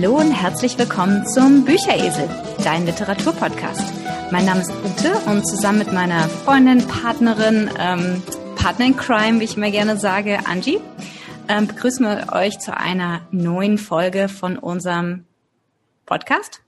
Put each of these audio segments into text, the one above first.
Hallo und herzlich willkommen zum Bücheresel, dein Literaturpodcast. Mein Name ist Ute und zusammen mit meiner Freundin, Partnerin, ähm, Partner in Crime, wie ich immer gerne sage, Angie, ähm, begrüßen wir euch zu einer neuen Folge von unserem Podcast.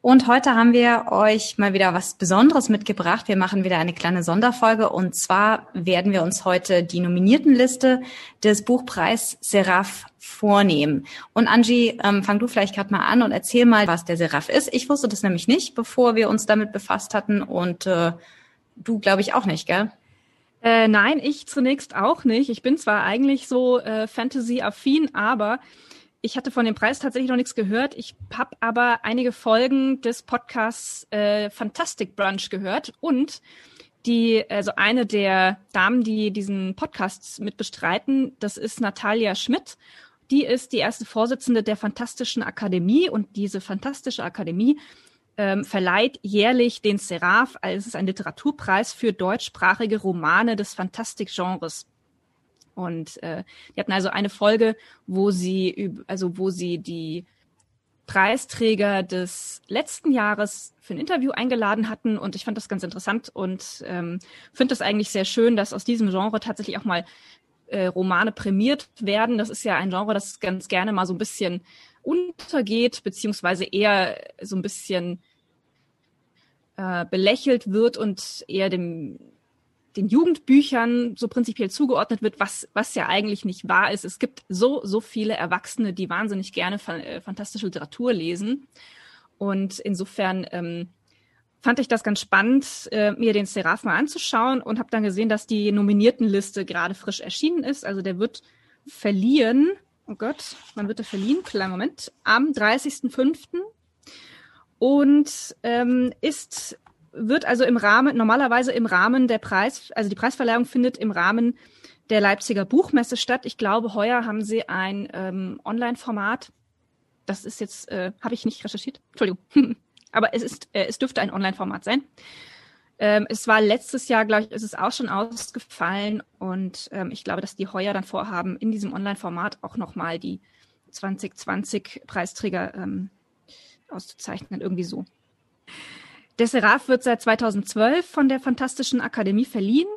Und heute haben wir euch mal wieder was Besonderes mitgebracht. Wir machen wieder eine kleine Sonderfolge und zwar werden wir uns heute die Nominiertenliste des Buchpreis Seraph vornehmen. Und Angie, ähm, fang du vielleicht gerade mal an und erzähl mal, was der Seraph ist. Ich wusste das nämlich nicht, bevor wir uns damit befasst hatten und äh, du, glaube ich, auch nicht, gell? Äh, nein, ich zunächst auch nicht. Ich bin zwar eigentlich so äh, Fantasy-affin, aber ich hatte von dem Preis tatsächlich noch nichts gehört. Ich habe aber einige Folgen des Podcasts äh, Fantastic Brunch gehört und die, also eine der Damen, die diesen Podcast mit bestreiten, das ist Natalia Schmidt. Die ist die erste Vorsitzende der Fantastischen Akademie und diese Fantastische Akademie ähm, verleiht jährlich den Seraph, also es ist ein Literaturpreis für deutschsprachige Romane des Fantastikgenres. Und äh, die hatten also eine Folge, wo sie, also wo sie die Preisträger des letzten Jahres für ein Interview eingeladen hatten und ich fand das ganz interessant und ähm, finde das eigentlich sehr schön, dass aus diesem Genre tatsächlich auch mal äh, Romane prämiert werden. Das ist ja ein Genre, das ganz gerne mal so ein bisschen untergeht, beziehungsweise eher so ein bisschen äh, belächelt wird und eher dem den Jugendbüchern so prinzipiell zugeordnet wird, was, was ja eigentlich nicht wahr ist. Es gibt so, so viele Erwachsene, die wahnsinnig gerne äh, fantastische Literatur lesen. Und insofern ähm, fand ich das ganz spannend, äh, mir den Seraph mal anzuschauen und habe dann gesehen, dass die Nominiertenliste gerade frisch erschienen ist. Also der wird verliehen, oh Gott, wann wird er verliehen? Kleinen Moment, am 30.05. Und ähm, ist wird also im Rahmen, normalerweise im Rahmen der Preis, also die Preisverleihung findet im Rahmen der Leipziger Buchmesse statt. Ich glaube, heuer haben sie ein ähm, Online-Format. Das ist jetzt, äh, habe ich nicht recherchiert. Entschuldigung. Aber es ist, äh, es dürfte ein Online-Format sein. Ähm, es war letztes Jahr, glaube ich, ist es auch schon ausgefallen und ähm, ich glaube, dass die heuer dann vorhaben, in diesem Online-Format auch nochmal die 2020 Preisträger ähm, auszuzeichnen, irgendwie so. Der Seraph wird seit 2012 von der Fantastischen Akademie verliehen.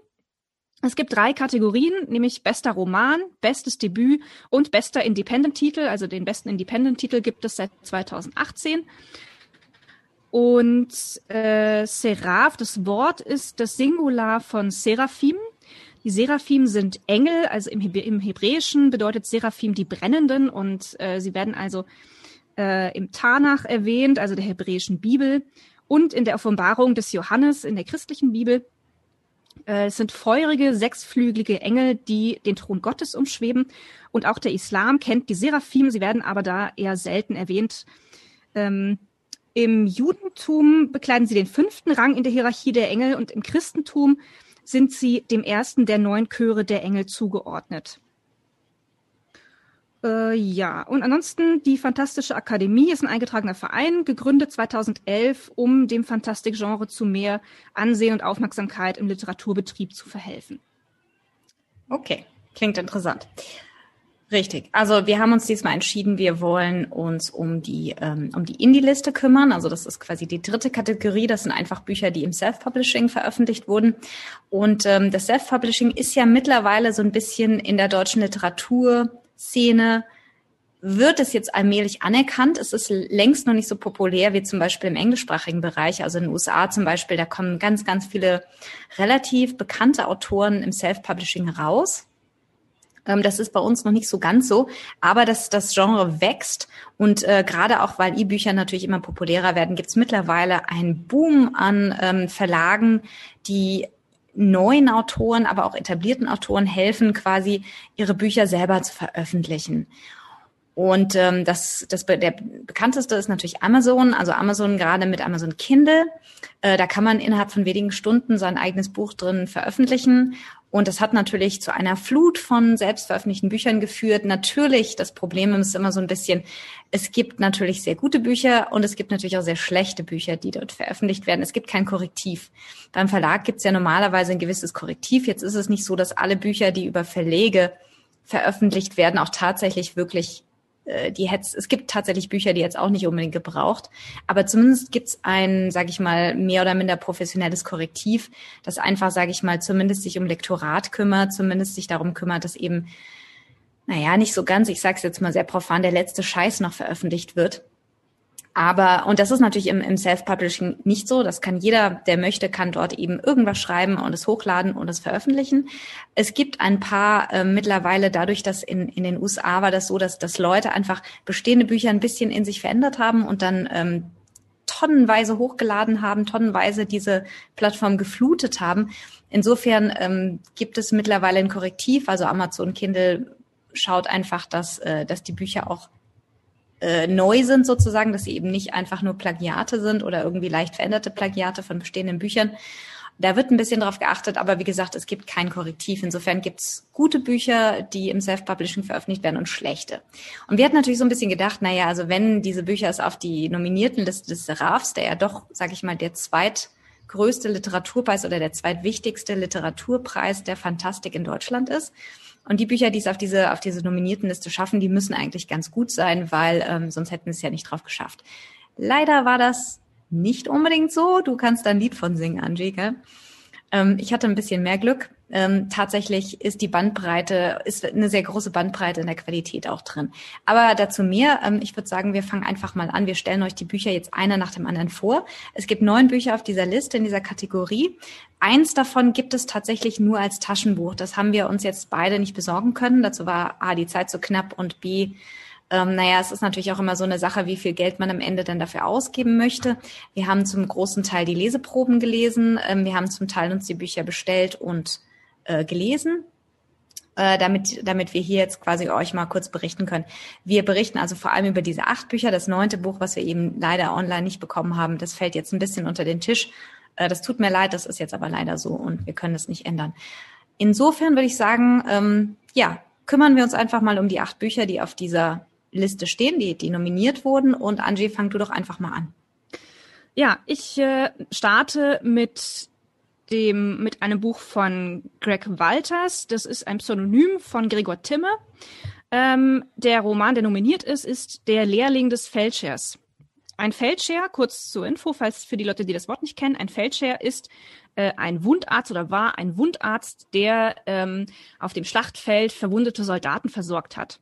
Es gibt drei Kategorien, nämlich bester Roman, bestes Debüt und bester Independent-Titel. Also den besten Independent-Titel gibt es seit 2018. Und äh, Seraph, das Wort ist das Singular von Seraphim. Die Seraphim sind Engel, also im, im Hebräischen bedeutet Seraphim die Brennenden und äh, sie werden also äh, im Tanach erwähnt, also der hebräischen Bibel und in der Offenbarung des Johannes in der christlichen Bibel. Äh, sind feurige, sechsflügelige Engel, die den Thron Gottes umschweben. Und auch der Islam kennt die Seraphim, sie werden aber da eher selten erwähnt. Ähm, Im Judentum bekleiden sie den fünften Rang in der Hierarchie der Engel und im Christentum sind sie dem ersten der neun Chöre der Engel zugeordnet. Äh, ja, und ansonsten die Fantastische Akademie ist ein eingetragener Verein, gegründet 2011, um dem Fantastikgenre zu mehr Ansehen und Aufmerksamkeit im Literaturbetrieb zu verhelfen. Okay, klingt interessant. Richtig. Also wir haben uns diesmal entschieden, wir wollen uns um die ähm, um die Indie-Liste kümmern. Also das ist quasi die dritte Kategorie. Das sind einfach Bücher, die im Self-Publishing veröffentlicht wurden. Und ähm, das Self-Publishing ist ja mittlerweile so ein bisschen in der deutschen Literatur Szene wird es jetzt allmählich anerkannt. Es ist längst noch nicht so populär wie zum Beispiel im englischsprachigen Bereich. Also in den USA zum Beispiel, da kommen ganz, ganz viele relativ bekannte Autoren im Self-Publishing raus. Ähm, das ist bei uns noch nicht so ganz so, aber das, das Genre wächst und äh, gerade auch, weil E-Bücher natürlich immer populärer werden, gibt es mittlerweile einen Boom an ähm, Verlagen, die neuen Autoren, aber auch etablierten Autoren helfen, quasi ihre Bücher selber zu veröffentlichen. Und ähm, das, das der bekannteste ist natürlich Amazon, also Amazon gerade mit Amazon Kindle. Äh, da kann man innerhalb von wenigen Stunden sein eigenes Buch drin veröffentlichen. Und das hat natürlich zu einer Flut von selbstveröffentlichten Büchern geführt. Natürlich, das Problem ist immer so ein bisschen, es gibt natürlich sehr gute Bücher und es gibt natürlich auch sehr schlechte Bücher, die dort veröffentlicht werden. Es gibt kein Korrektiv. Beim Verlag gibt es ja normalerweise ein gewisses Korrektiv. Jetzt ist es nicht so, dass alle Bücher, die über Verlege veröffentlicht werden, auch tatsächlich wirklich die hätte es gibt tatsächlich Bücher, die jetzt auch nicht unbedingt gebraucht, aber zumindest gibt's ein, sage ich mal, mehr oder minder professionelles Korrektiv, das einfach, sage ich mal, zumindest sich um Lektorat kümmert, zumindest sich darum kümmert, dass eben, naja, nicht so ganz, ich sage es jetzt mal sehr profan, der letzte Scheiß noch veröffentlicht wird aber, und das ist natürlich im, im Self-Publishing nicht so. Das kann jeder, der möchte, kann dort eben irgendwas schreiben und es hochladen und es veröffentlichen. Es gibt ein paar äh, mittlerweile, dadurch, dass in, in den USA war das so, dass, dass Leute einfach bestehende Bücher ein bisschen in sich verändert haben und dann ähm, tonnenweise hochgeladen haben, tonnenweise diese Plattform geflutet haben. Insofern ähm, gibt es mittlerweile ein Korrektiv, also Amazon Kindle schaut einfach, dass, äh, dass die Bücher auch äh, neu sind sozusagen, dass sie eben nicht einfach nur Plagiate sind oder irgendwie leicht veränderte Plagiate von bestehenden Büchern. Da wird ein bisschen drauf geachtet, aber wie gesagt, es gibt kein Korrektiv. Insofern gibt's gute Bücher, die im Self-Publishing veröffentlicht werden und schlechte. Und wir hatten natürlich so ein bisschen gedacht, naja, also wenn diese Bücher es auf die nominierten Liste des Serafs, der ja doch, sag ich mal, der zweitgrößte Literaturpreis oder der zweitwichtigste Literaturpreis der Fantastik in Deutschland ist, und die Bücher, die es auf diese, auf diese nominierten Liste schaffen, die müssen eigentlich ganz gut sein, weil ähm, sonst hätten es ja nicht drauf geschafft. Leider war das nicht unbedingt so. Du kannst da ein Lied von singen, Angie, gell? Ähm, ich hatte ein bisschen mehr Glück. Ähm, tatsächlich ist die Bandbreite, ist eine sehr große Bandbreite in der Qualität auch drin. Aber dazu mehr. Ähm, ich würde sagen, wir fangen einfach mal an. Wir stellen euch die Bücher jetzt einer nach dem anderen vor. Es gibt neun Bücher auf dieser Liste, in dieser Kategorie. Eins davon gibt es tatsächlich nur als Taschenbuch. Das haben wir uns jetzt beide nicht besorgen können. Dazu war A, die Zeit zu knapp und B, ähm, naja, es ist natürlich auch immer so eine Sache, wie viel Geld man am Ende dann dafür ausgeben möchte. Wir haben zum großen Teil die Leseproben gelesen. Ähm, wir haben zum Teil uns die Bücher bestellt und äh, gelesen. Äh, damit, damit wir hier jetzt quasi euch mal kurz berichten können. Wir berichten also vor allem über diese acht Bücher. Das neunte Buch, was wir eben leider online nicht bekommen haben, das fällt jetzt ein bisschen unter den Tisch. Äh, das tut mir leid, das ist jetzt aber leider so und wir können das nicht ändern. Insofern würde ich sagen, ähm, ja, kümmern wir uns einfach mal um die acht Bücher, die auf dieser Liste stehen, die, die nominiert wurden. Und Angie, fang du doch einfach mal an. Ja, ich äh, starte mit dem, mit einem Buch von Greg Walters. Das ist ein Pseudonym von Gregor Timme. Ähm, der Roman, der nominiert ist, ist Der Lehrling des Feldschers. Ein Feldscher, kurz zur Info, falls für die Leute, die das Wort nicht kennen, ein Feldscher ist äh, ein Wundarzt oder war ein Wundarzt, der ähm, auf dem Schlachtfeld verwundete Soldaten versorgt hat.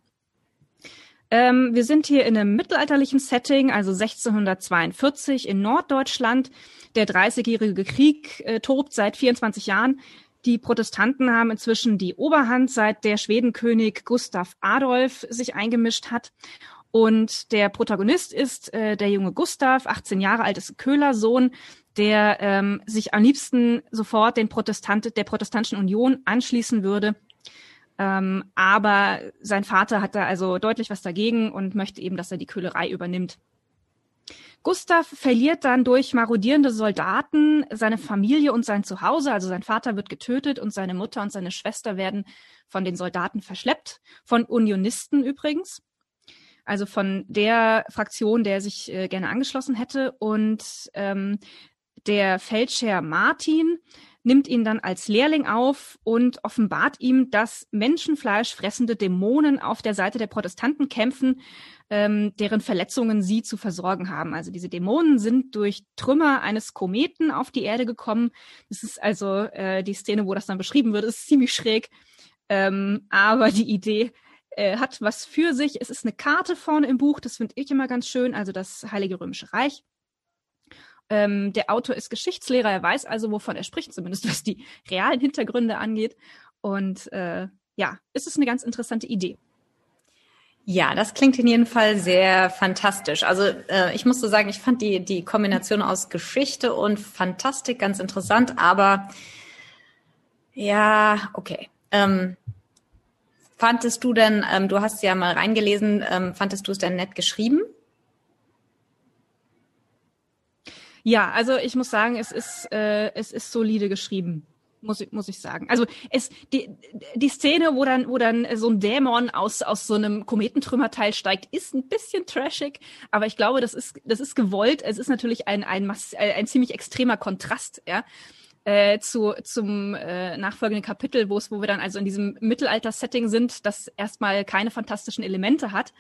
Ähm, wir sind hier in einem mittelalterlichen Setting, also 1642 in Norddeutschland. Der Dreißigjährige Krieg äh, tobt seit 24 Jahren. Die Protestanten haben inzwischen die Oberhand, seit der Schwedenkönig Gustav Adolf sich eingemischt hat. Und der Protagonist ist äh, der junge Gustav, 18 Jahre alt, ist ein Köhlersohn, der ähm, sich am liebsten sofort den Protestant der Protestantischen Union anschließen würde ähm, aber sein Vater hat da also deutlich was dagegen und möchte eben, dass er die Köhlerei übernimmt. Gustav verliert dann durch marodierende Soldaten seine Familie und sein Zuhause. Also sein Vater wird getötet und seine Mutter und seine Schwester werden von den Soldaten verschleppt, von Unionisten übrigens. Also von der Fraktion, der sich äh, gerne angeschlossen hätte. Und ähm, der Feldherr Martin nimmt ihn dann als Lehrling auf und offenbart ihm, dass Menschenfleisch fressende Dämonen auf der Seite der Protestanten kämpfen, ähm, deren Verletzungen sie zu versorgen haben. Also diese Dämonen sind durch Trümmer eines Kometen auf die Erde gekommen. Das ist also äh, die Szene, wo das dann beschrieben wird, ist ziemlich schräg. Ähm, aber die Idee äh, hat was für sich. Es ist eine Karte vorne im Buch, das finde ich immer ganz schön, also das Heilige Römische Reich. Ähm, der Autor ist Geschichtslehrer, er weiß also, wovon er spricht, zumindest was die realen Hintergründe angeht. Und äh, ja, ist es eine ganz interessante Idee. Ja, das klingt in jedem Fall sehr fantastisch. Also äh, ich muss so sagen, ich fand die, die Kombination aus Geschichte und Fantastik ganz interessant, aber ja, okay. Ähm, fandest du denn, ähm, du hast ja mal reingelesen, ähm, fandest du es denn nett geschrieben? Ja, also ich muss sagen, es ist, äh, es ist solide geschrieben. Muss ich, muss ich sagen. Also es die, die Szene, wo dann, wo dann so ein Dämon aus, aus so einem Kometentrümmerteil steigt, ist ein bisschen trashig, aber ich glaube, das ist, das ist gewollt. Es ist natürlich ein, ein, ein, ein ziemlich extremer Kontrast, ja. Äh, zu, zum äh, nachfolgenden Kapitel, wo es, wo wir dann also in diesem Mittelalter-Setting sind, das erstmal keine fantastischen Elemente hat.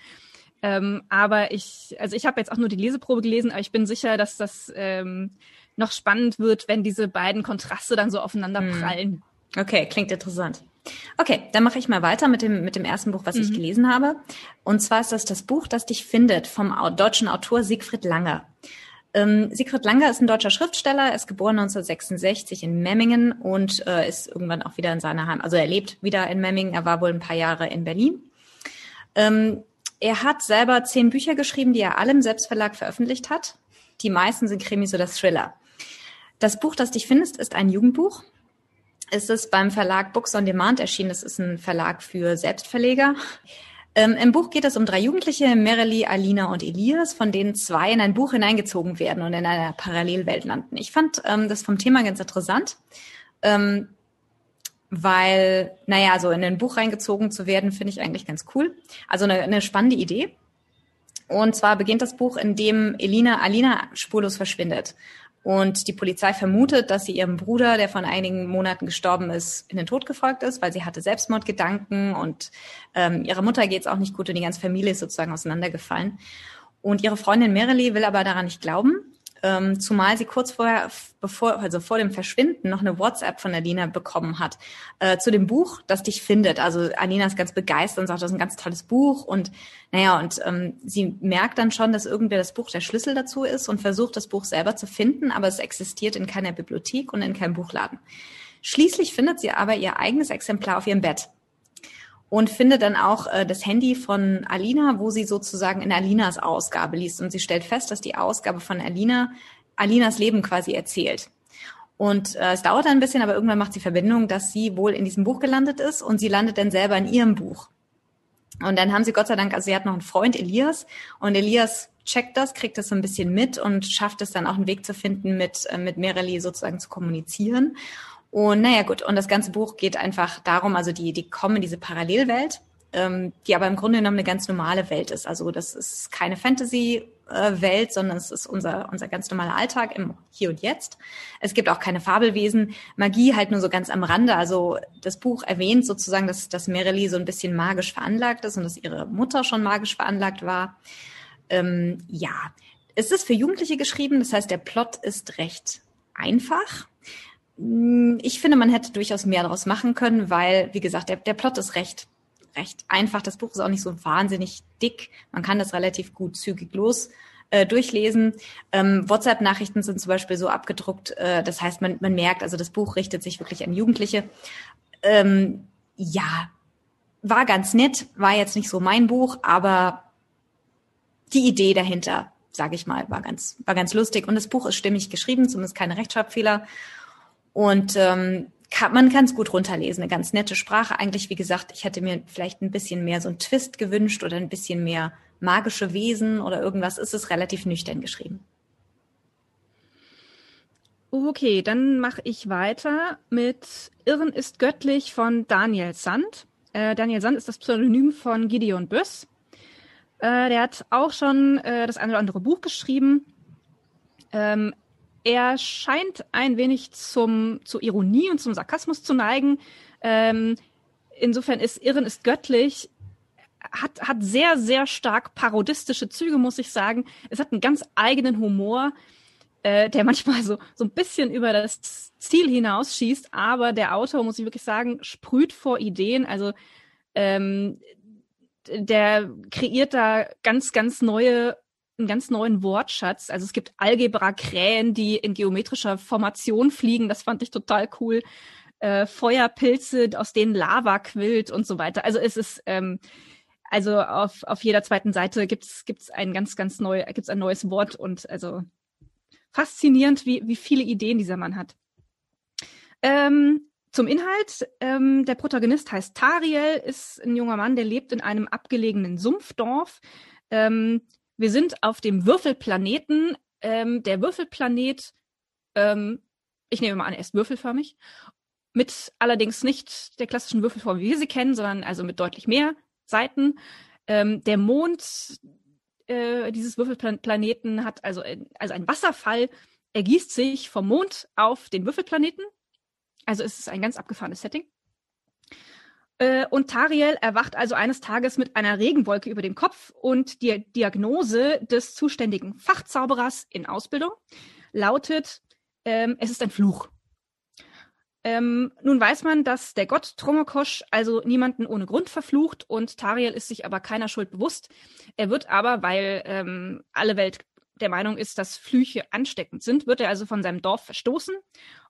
Ähm, aber ich, also ich habe jetzt auch nur die Leseprobe gelesen, aber ich bin sicher, dass das ähm, noch spannend wird, wenn diese beiden Kontraste dann so aufeinander hm. prallen. Okay, klingt interessant. Okay, dann mache ich mal weiter mit dem, mit dem ersten Buch, was mhm. ich gelesen habe. Und zwar ist das das Buch, das dich findet, vom deutschen Autor Siegfried Langer. Ähm, Siegfried Langer ist ein deutscher Schriftsteller, er ist geboren 1966 in Memmingen und äh, ist irgendwann auch wieder in seiner Heim. Also er lebt wieder in Memmingen, er war wohl ein paar Jahre in Berlin. Ähm, er hat selber zehn Bücher geschrieben, die er alle im Selbstverlag veröffentlicht hat. Die meisten sind Krimis oder Thriller. Das Buch, das dich findest, ist ein Jugendbuch ist es beim Verlag Books on Demand erschienen. Das ist ein Verlag für Selbstverleger. Ähm, Im Buch geht es um drei Jugendliche, Merely, Alina und Elias, von denen zwei in ein Buch hineingezogen werden und in einer Parallelwelt landen. Ich fand ähm, das vom Thema ganz interessant, ähm, weil, naja, so in ein Buch reingezogen zu werden, finde ich eigentlich ganz cool. Also eine, eine spannende Idee. Und zwar beginnt das Buch, in dem Elina Alina spurlos verschwindet. Und die Polizei vermutet, dass sie ihrem Bruder, der von einigen Monaten gestorben ist, in den Tod gefolgt ist, weil sie hatte Selbstmordgedanken und ähm, ihrer Mutter geht es auch nicht gut und die ganze Familie ist sozusagen auseinandergefallen. Und ihre Freundin Merely will aber daran nicht glauben ähm, zumal sie kurz vorher, bevor, also vor dem Verschwinden, noch eine WhatsApp von Alina bekommen hat äh, zu dem Buch, das dich findet. Also Alina ist ganz begeistert und sagt, das ist ein ganz tolles Buch und naja, und ähm, sie merkt dann schon, dass irgendwer das Buch der Schlüssel dazu ist und versucht, das Buch selber zu finden, aber es existiert in keiner Bibliothek und in keinem Buchladen. Schließlich findet sie aber ihr eigenes Exemplar auf ihrem Bett und findet dann auch äh, das Handy von Alina, wo sie sozusagen in Alinas Ausgabe liest. Und sie stellt fest, dass die Ausgabe von Alina Alinas Leben quasi erzählt. Und äh, es dauert ein bisschen, aber irgendwann macht sie Verbindung, dass sie wohl in diesem Buch gelandet ist und sie landet dann selber in ihrem Buch. Und dann haben sie Gott sei Dank, also sie hat noch einen Freund, Elias, und Elias checkt das, kriegt das so ein bisschen mit und schafft es dann auch einen Weg zu finden, mit, äh, mit Mereli sozusagen zu kommunizieren. Und naja, gut, und das ganze Buch geht einfach darum, also die, die kommen in diese Parallelwelt, ähm, die aber im Grunde genommen eine ganz normale Welt ist. Also das ist keine Fantasy-Welt, äh, sondern es ist unser, unser ganz normaler Alltag im Hier und Jetzt. Es gibt auch keine Fabelwesen, Magie halt nur so ganz am Rande. Also das Buch erwähnt sozusagen, dass, dass Merely so ein bisschen magisch veranlagt ist und dass ihre Mutter schon magisch veranlagt war. Ähm, ja, es ist für Jugendliche geschrieben, das heißt, der Plot ist recht einfach. Hm, ich finde, man hätte durchaus mehr daraus machen können, weil, wie gesagt, der, der Plot ist recht, recht einfach. Das Buch ist auch nicht so wahnsinnig dick. Man kann das relativ gut zügig los äh, durchlesen. Ähm, WhatsApp-Nachrichten sind zum Beispiel so abgedruckt. Äh, das heißt, man, man merkt, also das Buch richtet sich wirklich an Jugendliche. Ähm, ja, war ganz nett, war jetzt nicht so mein Buch, aber die Idee dahinter, sage ich mal, war ganz, war ganz lustig. Und das Buch ist stimmig geschrieben, zumindest keine Rechtschreibfehler. Und ähm, kann, man kann es gut runterlesen, eine ganz nette Sprache. Eigentlich, wie gesagt, ich hätte mir vielleicht ein bisschen mehr so ein Twist gewünscht oder ein bisschen mehr magische Wesen oder irgendwas. Ist es relativ nüchtern geschrieben. Okay, dann mache ich weiter mit Irren ist göttlich von Daniel Sand. Äh, Daniel Sand ist das Pseudonym von Gideon Böss. Äh, der hat auch schon äh, das eine oder andere Buch geschrieben. Ähm, er scheint ein wenig zum, zur Ironie und zum Sarkasmus zu neigen. Ähm, insofern ist Irren ist göttlich, hat, hat sehr, sehr stark parodistische Züge, muss ich sagen. Es hat einen ganz eigenen Humor, äh, der manchmal so, so ein bisschen über das Ziel hinausschießt, aber der Autor, muss ich wirklich sagen, sprüht vor Ideen. Also ähm, der kreiert da ganz, ganz neue einen ganz neuen Wortschatz. Also es gibt Algebra-Krähen, die in geometrischer Formation fliegen. Das fand ich total cool. Äh, Feuerpilze, aus denen Lava quillt und so weiter. Also es ist ähm, also auf, auf jeder zweiten Seite gibt's gibt's ein ganz ganz neu gibt's ein neues Wort und also faszinierend, wie wie viele Ideen dieser Mann hat. Ähm, zum Inhalt. Ähm, der Protagonist heißt Tariel, ist ein junger Mann, der lebt in einem abgelegenen Sumpfdorf. Ähm, wir sind auf dem Würfelplaneten. Ähm, der Würfelplanet, ähm, ich nehme mal an, er ist würfelförmig, mit allerdings nicht der klassischen Würfelform, wie wir sie kennen, sondern also mit deutlich mehr Seiten. Ähm, der Mond äh, dieses Würfelplaneten hat also, also ein Wasserfall ergießt sich vom Mond auf den Würfelplaneten. Also es ist ein ganz abgefahrenes Setting. Äh, und Tariel erwacht also eines Tages mit einer Regenwolke über dem Kopf und die Diagnose des zuständigen Fachzauberers in Ausbildung lautet, ähm, es ist ein Fluch. Ähm, nun weiß man, dass der Gott Tromokosch also niemanden ohne Grund verflucht und Tariel ist sich aber keiner Schuld bewusst. Er wird aber, weil ähm, alle Welt der Meinung ist, dass Flüche ansteckend sind, wird er also von seinem Dorf verstoßen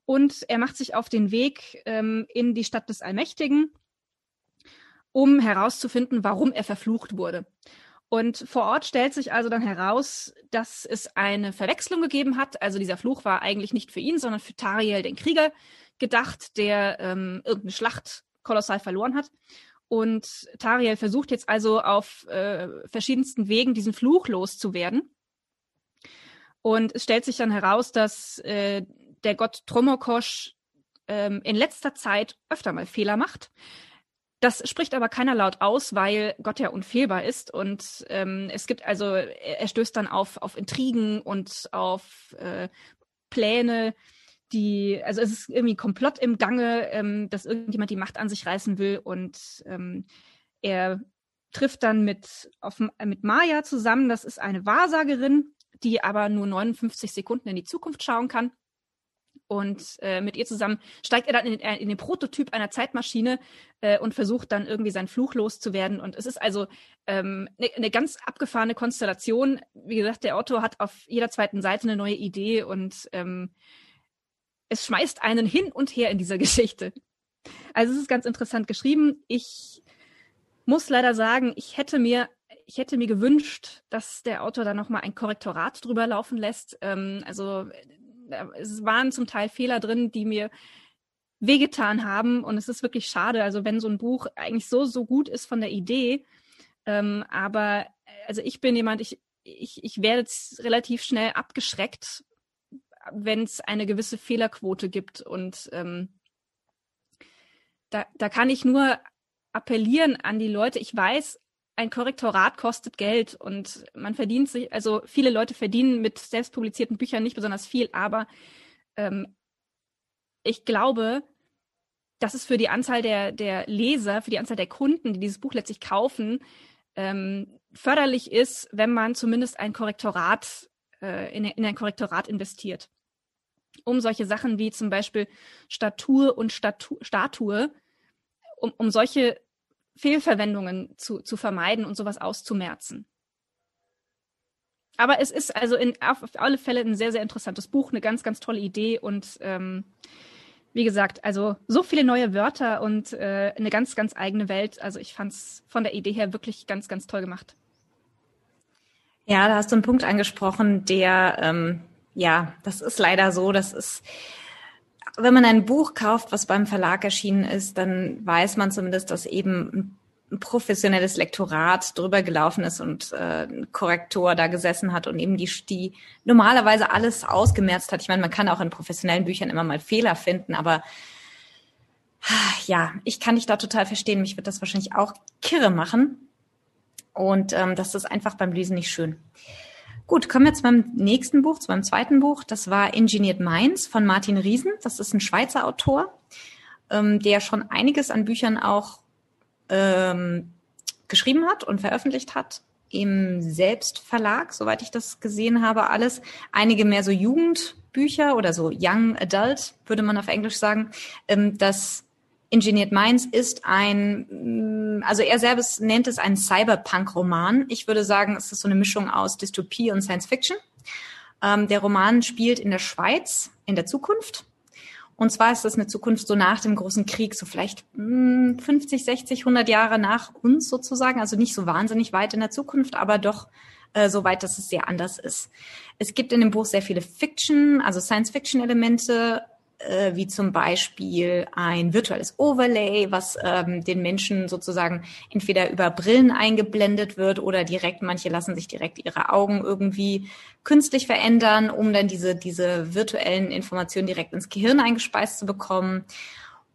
und er macht sich auf den Weg ähm, in die Stadt des Allmächtigen, um herauszufinden, warum er verflucht wurde. Und vor Ort stellt sich also dann heraus, dass es eine Verwechslung gegeben hat. Also dieser Fluch war eigentlich nicht für ihn, sondern für Tariel, den Krieger, gedacht, der ähm, irgendeine Schlacht kolossal verloren hat. Und Tariel versucht jetzt also auf äh, verschiedensten Wegen diesen Fluch loszuwerden. Und es stellt sich dann heraus, dass äh, der Gott Tromokosch ähm, in letzter Zeit öfter mal Fehler macht. Das spricht aber keiner laut aus, weil Gott ja unfehlbar ist. Und ähm, es gibt also, er stößt dann auf, auf Intrigen und auf äh, Pläne, die, also es ist irgendwie Komplott im Gange, ähm, dass irgendjemand die Macht an sich reißen will und ähm, er trifft dann mit, auf, mit Maya zusammen, das ist eine Wahrsagerin, die aber nur 59 Sekunden in die Zukunft schauen kann. Und äh, mit ihr zusammen steigt er dann in, in den Prototyp einer Zeitmaschine äh, und versucht dann irgendwie seinen Fluch loszuwerden. Und es ist also eine ähm, ne, ne ganz abgefahrene Konstellation. Wie gesagt, der Autor hat auf jeder zweiten Seite eine neue Idee und ähm, es schmeißt einen hin und her in dieser Geschichte. Also es ist ganz interessant geschrieben. Ich muss leider sagen, ich hätte mir ich hätte mir gewünscht, dass der Autor da nochmal ein Korrektorat drüber laufen lässt. Ähm, also äh, es waren zum Teil Fehler drin, die mir wehgetan haben und es ist wirklich schade. Also wenn so ein Buch eigentlich so so gut ist von der Idee, ähm, aber also ich bin jemand, ich ich, ich werde relativ schnell abgeschreckt wenn es eine gewisse Fehlerquote gibt. Und ähm, da, da kann ich nur appellieren an die Leute. Ich weiß, ein Korrektorat kostet Geld und man verdient sich, also viele Leute verdienen mit selbstpublizierten Büchern nicht besonders viel, aber ähm, ich glaube, dass es für die Anzahl der, der Leser, für die Anzahl der Kunden, die dieses Buch letztlich kaufen, ähm, förderlich ist, wenn man zumindest ein Korrektorat äh, in, in ein Korrektorat investiert. Um solche Sachen wie zum Beispiel Statur und Statu Statue, um, um solche Fehlverwendungen zu, zu vermeiden und sowas auszumerzen. Aber es ist also in, auf, alle Fälle ein sehr, sehr interessantes Buch, eine ganz, ganz tolle Idee und ähm, wie gesagt, also so viele neue Wörter und äh, eine ganz, ganz eigene Welt. Also ich fand es von der Idee her wirklich ganz, ganz toll gemacht. Ja, da hast du einen Punkt angesprochen, der ähm, ja, das ist leider so. Das ist, wenn man ein Buch kauft, was beim Verlag erschienen ist, dann weiß man zumindest, dass eben ein professionelles Lektorat drüber gelaufen ist und äh, ein Korrektor da gesessen hat und eben die, die normalerweise alles ausgemerzt hat. Ich meine, man kann auch in professionellen Büchern immer mal Fehler finden, aber ja, ich kann dich da total verstehen. Mich wird das wahrscheinlich auch kirre machen. Und ähm, das ist einfach beim Lesen nicht schön. Gut, kommen wir zu meinem nächsten Buch, zu meinem zweiten Buch. Das war Engineered Minds von Martin Riesen. Das ist ein Schweizer Autor, ähm, der schon einiges an Büchern auch ähm, geschrieben hat und veröffentlicht hat im Selbstverlag, soweit ich das gesehen habe, alles. Einige mehr so Jugendbücher oder so Young Adult, würde man auf Englisch sagen. Ähm, das Engineered Minds ist ein, mm, also er selbst nennt es einen Cyberpunk-Roman. Ich würde sagen, es ist so eine Mischung aus Dystopie und Science Fiction. Ähm, der Roman spielt in der Schweiz in der Zukunft. Und zwar ist das eine Zukunft so nach dem großen Krieg, so vielleicht mh, 50, 60, 100 Jahre nach uns sozusagen. Also nicht so wahnsinnig weit in der Zukunft, aber doch äh, so weit, dass es sehr anders ist. Es gibt in dem Buch sehr viele Fiction, also Science-Fiction-Elemente, äh, wie zum Beispiel ein virtuelles Overlay, was ähm, den Menschen sozusagen entweder über Brillen eingeblendet wird oder direkt, manche lassen sich direkt ihre Augen irgendwie künstlich verändern, um dann diese, diese virtuellen Informationen direkt ins Gehirn eingespeist zu bekommen.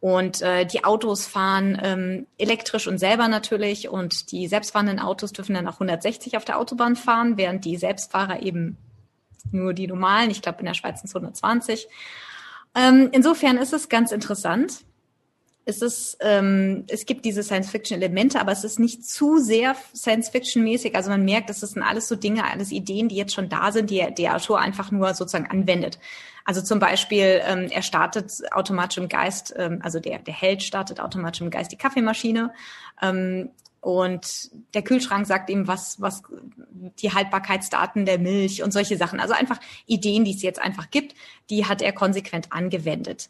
Und äh, die Autos fahren ähm, elektrisch und selber natürlich und die selbstfahrenden Autos dürfen dann auch 160 auf der Autobahn fahren, während die Selbstfahrer eben nur die normalen, ich glaube in der Schweiz sind es 120. Ähm, insofern ist es ganz interessant. es ist, ähm, es gibt diese Science-Fiction-Elemente, aber es ist nicht zu sehr Science-Fiction-mäßig. Also man merkt, das sind alles so Dinge, alles Ideen, die jetzt schon da sind, die der Autor einfach nur sozusagen anwendet. Also zum Beispiel, ähm, er startet automatisch im Geist, ähm, also der, der Held startet automatisch im Geist die Kaffeemaschine. Ähm, und der Kühlschrank sagt ihm, was, was die Haltbarkeitsdaten der Milch und solche Sachen. Also einfach Ideen, die es jetzt einfach gibt, die hat er konsequent angewendet.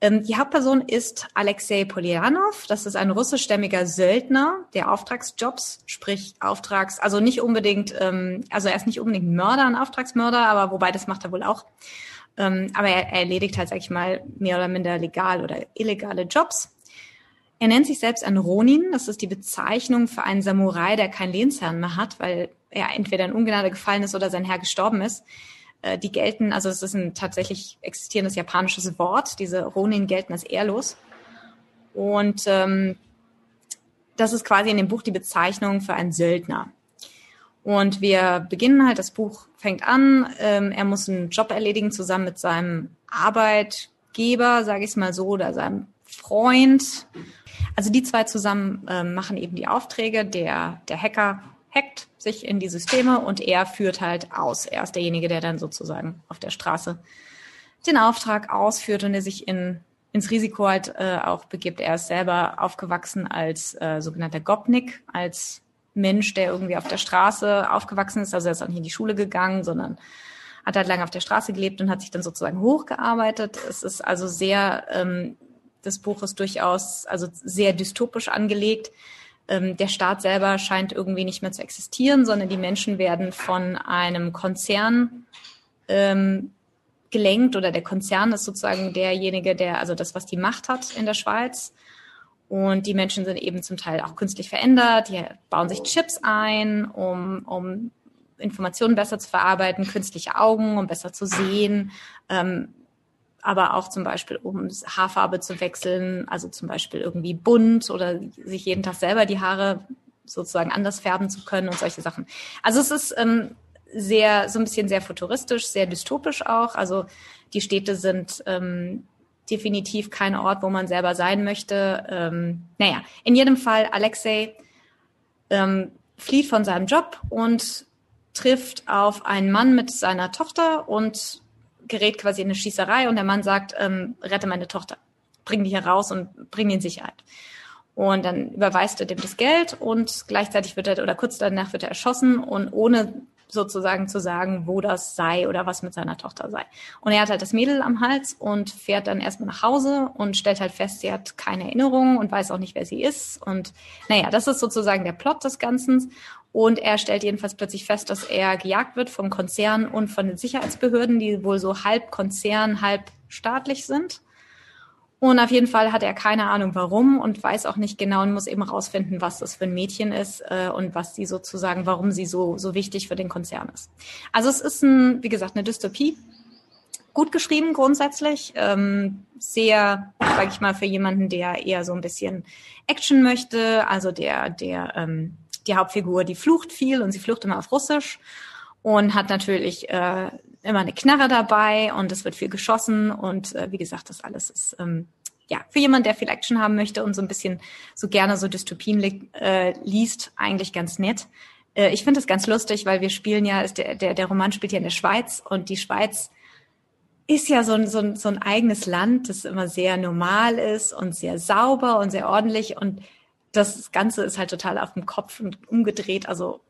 Ähm, die Hauptperson ist Alexei Polyanov. Das ist ein russischstämmiger Söldner, der Auftragsjobs, sprich Auftrags, also nicht unbedingt, ähm, also er ist nicht unbedingt Mörder, ein Auftragsmörder, aber wobei das macht er wohl auch. Ähm, aber er, er erledigt halt, sag ich mal, mehr oder minder legal oder illegale Jobs. Er nennt sich selbst ein Ronin. Das ist die Bezeichnung für einen Samurai, der keinen Lehnsherrn mehr hat, weil er entweder in Ungnade gefallen ist oder sein Herr gestorben ist. Äh, die gelten, also es ist ein tatsächlich existierendes japanisches Wort. Diese Ronin gelten als ehrlos. Und ähm, das ist quasi in dem Buch die Bezeichnung für einen Söldner. Und wir beginnen halt, das Buch fängt an, ähm, er muss einen Job erledigen zusammen mit seinem Arbeitgeber, sage ich es mal so, oder seinem Freund. Also die zwei zusammen ähm, machen eben die Aufträge. Der, der Hacker hackt sich in die Systeme und er führt halt aus. Er ist derjenige, der dann sozusagen auf der Straße den Auftrag ausführt und der sich in, ins Risiko halt äh, auch begibt. Er ist selber aufgewachsen als äh, sogenannter Gopnik, als Mensch, der irgendwie auf der Straße aufgewachsen ist. Also er ist auch nicht in die Schule gegangen, sondern hat halt lange auf der Straße gelebt und hat sich dann sozusagen hochgearbeitet. Es ist also sehr, ähm, das Buch ist durchaus also sehr dystopisch angelegt ähm, der Staat selber scheint irgendwie nicht mehr zu existieren, sondern die Menschen werden von einem Konzern ähm, gelenkt oder der Konzern ist sozusagen derjenige, der, also das, was die Macht hat in der Schweiz. Und die Menschen sind eben zum Teil auch künstlich verändert, die bauen sich Chips ein, um, um Informationen besser zu verarbeiten, künstliche Augen, um besser zu sehen. Ähm, aber auch zum Beispiel, um Haarfarbe zu wechseln, also zum Beispiel irgendwie bunt oder sich jeden Tag selber die Haare sozusagen anders färben zu können und solche Sachen. Also es ist ähm, sehr, so ein bisschen sehr futuristisch, sehr dystopisch auch. Also die Städte sind ähm, definitiv kein Ort, wo man selber sein möchte. Ähm, naja, in jedem Fall, Alexei ähm, flieht von seinem Job und trifft auf einen Mann mit seiner Tochter und gerät quasi in eine Schießerei und der Mann sagt, ähm, rette meine Tochter, bring die hier raus und bring die in Sicherheit. Und dann überweist er dem das Geld und gleichzeitig wird er, oder kurz danach wird er erschossen und ohne sozusagen zu sagen, wo das sei oder was mit seiner Tochter sei. Und er hat halt das Mädel am Hals und fährt dann erstmal nach Hause und stellt halt fest, sie hat keine Erinnerung und weiß auch nicht, wer sie ist. Und naja, das ist sozusagen der Plot des Ganzen. Und er stellt jedenfalls plötzlich fest, dass er gejagt wird vom Konzern und von den Sicherheitsbehörden, die wohl so halb Konzern, halb staatlich sind. Und auf jeden Fall hat er keine Ahnung warum und weiß auch nicht genau und muss eben rausfinden, was das für ein Mädchen ist äh, und was sie sozusagen, warum sie so, so wichtig für den Konzern ist. Also es ist ein, wie gesagt, eine Dystopie. Gut geschrieben grundsätzlich, ähm, sehr, sage ich mal, für jemanden, der eher so ein bisschen Action möchte, also der, der ähm, die Hauptfigur, die flucht viel und sie flucht immer auf Russisch und hat natürlich äh, immer eine Knarre dabei und es wird viel geschossen und äh, wie gesagt, das alles ist ähm, ja für jemanden, der viel Action haben möchte und so ein bisschen so gerne so Dystopien li äh, liest, eigentlich ganz nett. Äh, ich finde es ganz lustig, weil wir spielen ja, ist der, der, der Roman spielt ja in der Schweiz und die Schweiz ist ja so ein, so, ein, so ein eigenes Land, das immer sehr normal ist und sehr sauber und sehr ordentlich und das Ganze ist halt total auf dem Kopf und umgedreht. Also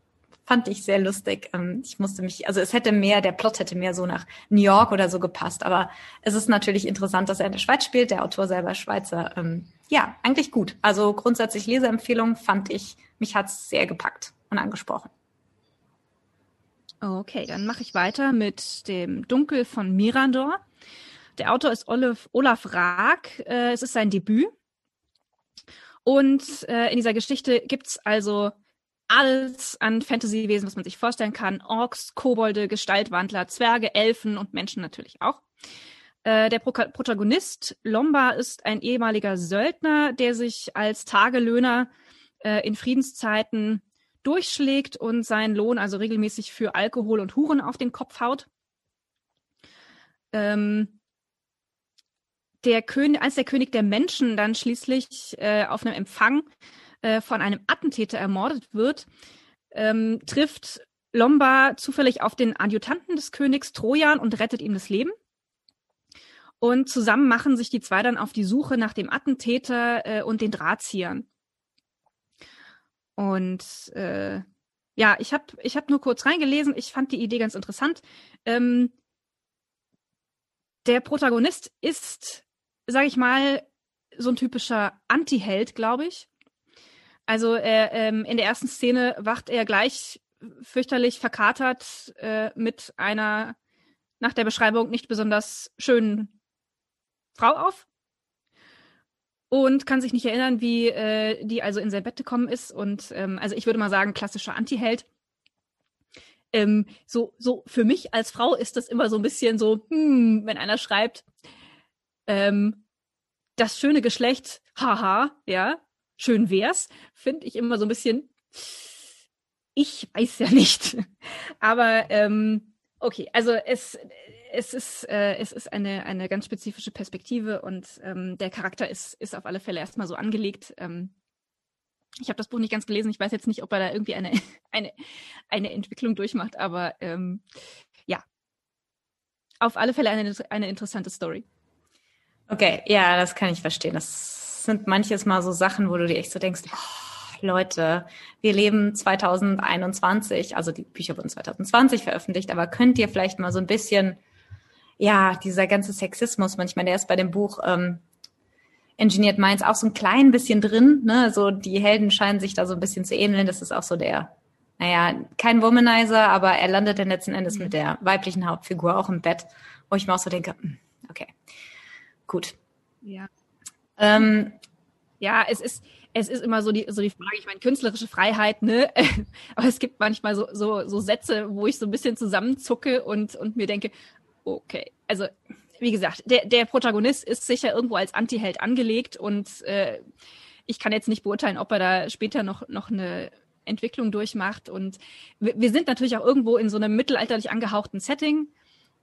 fand ich sehr lustig. Ähm, ich musste mich, also es hätte mehr, der Plot hätte mehr so nach New York oder so gepasst. Aber es ist natürlich interessant, dass er in der Schweiz spielt. Der Autor selber Schweizer. Ähm, ja, eigentlich gut. Also grundsätzlich Leseempfehlung fand ich, mich hat's sehr gepackt und angesprochen. Okay, dann mache ich weiter mit dem Dunkel von Mirador. Der Autor ist Olaf, Olaf Raag. Äh, es ist sein Debüt. Und äh, in dieser Geschichte gibt's also alles an Fantasy-Wesen, was man sich vorstellen kann. Orks, Kobolde, Gestaltwandler, Zwerge, Elfen und Menschen natürlich auch. Äh, der Pro Protagonist Lomba ist ein ehemaliger Söldner, der sich als Tagelöhner äh, in Friedenszeiten durchschlägt und seinen Lohn also regelmäßig für Alkohol und Huren auf den Kopf haut. Ähm, der König, als der König der Menschen dann schließlich äh, auf einem Empfang äh, von einem Attentäter ermordet wird, ähm, trifft Lomba zufällig auf den Adjutanten des Königs Trojan und rettet ihm das Leben. Und zusammen machen sich die zwei dann auf die Suche nach dem Attentäter äh, und den Drahtziehern. Und äh, ja, ich habe ich hab nur kurz reingelesen. Ich fand die Idee ganz interessant. Ähm, der Protagonist ist, sage ich mal, so ein typischer Anti-Held, glaube ich. Also er, ähm, in der ersten Szene wacht er gleich fürchterlich verkatert äh, mit einer nach der Beschreibung nicht besonders schönen Frau auf und kann sich nicht erinnern, wie äh, die also in sein Bett gekommen ist. Und ähm, also ich würde mal sagen, klassischer Anti-Held. Ähm, so, so für mich als Frau ist das immer so ein bisschen so, hm, wenn einer schreibt, ähm, das schöne Geschlecht, haha, ja, schön wär's, finde ich immer so ein bisschen, ich weiß ja nicht. Aber ähm, okay, also es, es ist, äh, es ist eine, eine ganz spezifische Perspektive und ähm, der Charakter ist, ist auf alle Fälle erstmal so angelegt. Ähm, ich habe das Buch nicht ganz gelesen. Ich weiß jetzt nicht, ob er da irgendwie eine, eine, eine Entwicklung durchmacht, aber ähm, ja, auf alle Fälle eine, eine interessante Story. Okay, ja, das kann ich verstehen. Das sind manches Mal so Sachen, wo du dir echt so denkst, oh, Leute, wir leben 2021, also die Bücher wurden 2020 veröffentlicht, aber könnt ihr vielleicht mal so ein bisschen, ja, dieser ganze Sexismus, manchmal, der ist bei dem Buch ähm, Engineered Minds auch so ein klein bisschen drin. Ne? So die Helden scheinen sich da so ein bisschen zu ähneln. Das ist auch so der, naja, kein Womanizer, aber er landet dann letzten Endes mhm. mit der weiblichen Hauptfigur auch im Bett, wo ich mir auch so denke, hm, okay, gut. Ja. Ähm, ja, es ist, es ist immer so die, so die Frage, ich meine, künstlerische Freiheit, ne? Aber es gibt manchmal so, so, so Sätze, wo ich so ein bisschen zusammenzucke und, und mir denke, okay, also wie gesagt, der, der Protagonist ist sicher irgendwo als Antiheld angelegt und äh, ich kann jetzt nicht beurteilen, ob er da später noch, noch eine Entwicklung durchmacht. Und wir, wir sind natürlich auch irgendwo in so einem mittelalterlich angehauchten Setting,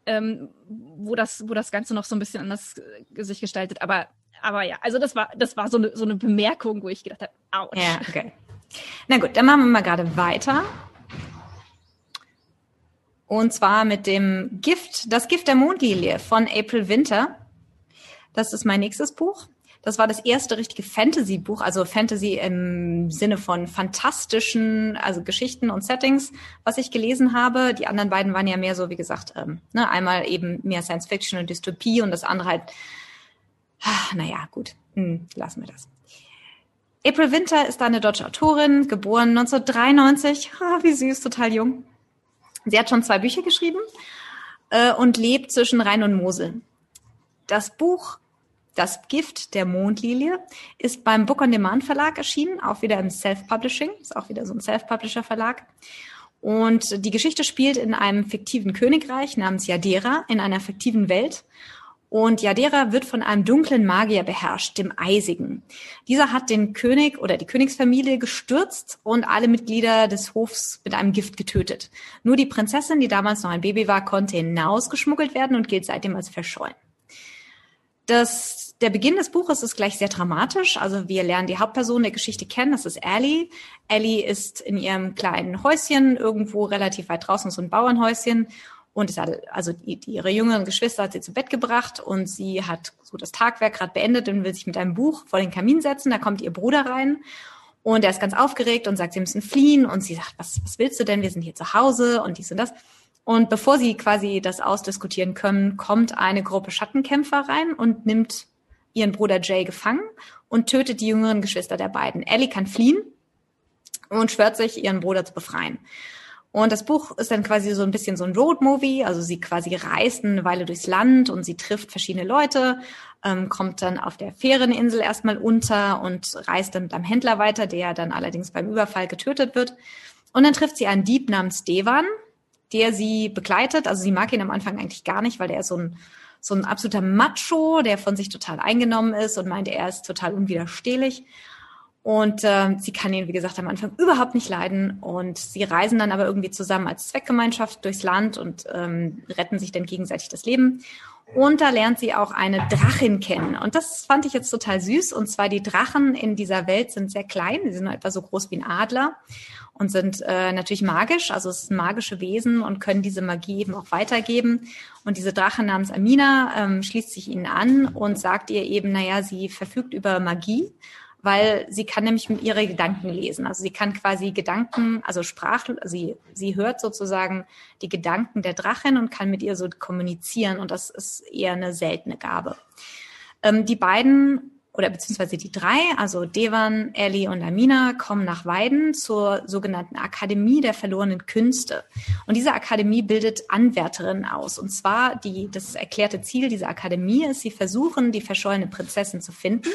ähm, wo, das, wo das Ganze noch so ein bisschen anders äh, sich gestaltet. Aber, aber ja, also das war, das war so eine, so eine Bemerkung, wo ich gedacht habe, ouch. Ja, okay. Na gut, dann machen wir mal gerade weiter. Und zwar mit dem Gift, das Gift der Mondlilie von April Winter. Das ist mein nächstes Buch. Das war das erste richtige Fantasy-Buch, also Fantasy im Sinne von fantastischen, also Geschichten und Settings, was ich gelesen habe. Die anderen beiden waren ja mehr so, wie gesagt, ähm, ne, einmal eben mehr Science Fiction und Dystopie und das andere halt, ah, naja, gut, hm, lassen wir das. April Winter ist eine deutsche Autorin, geboren 1993, ah, wie süß, total jung. Sie hat schon zwei Bücher geschrieben äh, und lebt zwischen Rhein und Mosel. Das Buch Das Gift der Mondlilie ist beim Book on Demand Verlag erschienen, auch wieder im Self-Publishing, ist auch wieder so ein Self-Publisher Verlag. Und die Geschichte spielt in einem fiktiven Königreich namens Yadera, in einer fiktiven Welt. Und Yadera wird von einem dunklen Magier beherrscht, dem Eisigen. Dieser hat den König oder die Königsfamilie gestürzt und alle Mitglieder des Hofs mit einem Gift getötet. Nur die Prinzessin, die damals noch ein Baby war, konnte hinausgeschmuggelt werden und gilt seitdem als verschollen. Das, der Beginn des Buches ist gleich sehr dramatisch. Also wir lernen die Hauptperson der Geschichte kennen. Das ist Ellie. Ellie ist in ihrem kleinen Häuschen irgendwo relativ weit draußen, so ein Bauernhäuschen und es hat, also ihre jüngeren Geschwister hat sie zu Bett gebracht und sie hat so das Tagwerk gerade beendet und will sich mit einem Buch vor den Kamin setzen. Da kommt ihr Bruder rein und er ist ganz aufgeregt und sagt, sie müssen fliehen. Und sie sagt, was, was willst du denn? Wir sind hier zu Hause und dies und das. Und bevor sie quasi das ausdiskutieren können, kommt eine Gruppe Schattenkämpfer rein und nimmt ihren Bruder Jay gefangen und tötet die jüngeren Geschwister der beiden. Ellie kann fliehen und schwört sich, ihren Bruder zu befreien. Und das Buch ist dann quasi so ein bisschen so ein Roadmovie, also sie quasi reist eine Weile durchs Land und sie trifft verschiedene Leute, ähm, kommt dann auf der Fähreninsel erstmal unter und reist dann mit einem Händler weiter, der dann allerdings beim Überfall getötet wird. Und dann trifft sie einen Dieb namens Devan, der sie begleitet. Also sie mag ihn am Anfang eigentlich gar nicht, weil der ist so ein, so ein absoluter Macho, der von sich total eingenommen ist und meint, er ist total unwiderstehlich. Und äh, sie kann ihn, wie gesagt, am Anfang überhaupt nicht leiden. Und sie reisen dann aber irgendwie zusammen als Zweckgemeinschaft durchs Land und ähm, retten sich dann gegenseitig das Leben. Und da lernt sie auch eine Drachin kennen. Und das fand ich jetzt total süß. Und zwar die Drachen in dieser Welt sind sehr klein. Sie sind etwa so groß wie ein Adler und sind äh, natürlich magisch. Also es sind magische Wesen und können diese Magie eben auch weitergeben. Und diese Drache namens Amina ähm, schließt sich ihnen an und sagt ihr eben, naja, sie verfügt über Magie weil sie kann nämlich ihre Gedanken lesen. Also sie kann quasi Gedanken, also Sprach, sie, sie hört sozusagen die Gedanken der Drachin und kann mit ihr so kommunizieren und das ist eher eine seltene Gabe. Ähm, die beiden oder beziehungsweise die drei, also Devan, Ellie und Amina, kommen nach Weiden zur sogenannten Akademie der verlorenen Künste. Und diese Akademie bildet Anwärterinnen aus. Und zwar die, das erklärte Ziel dieser Akademie ist, sie versuchen, die verschollene Prinzessin zu finden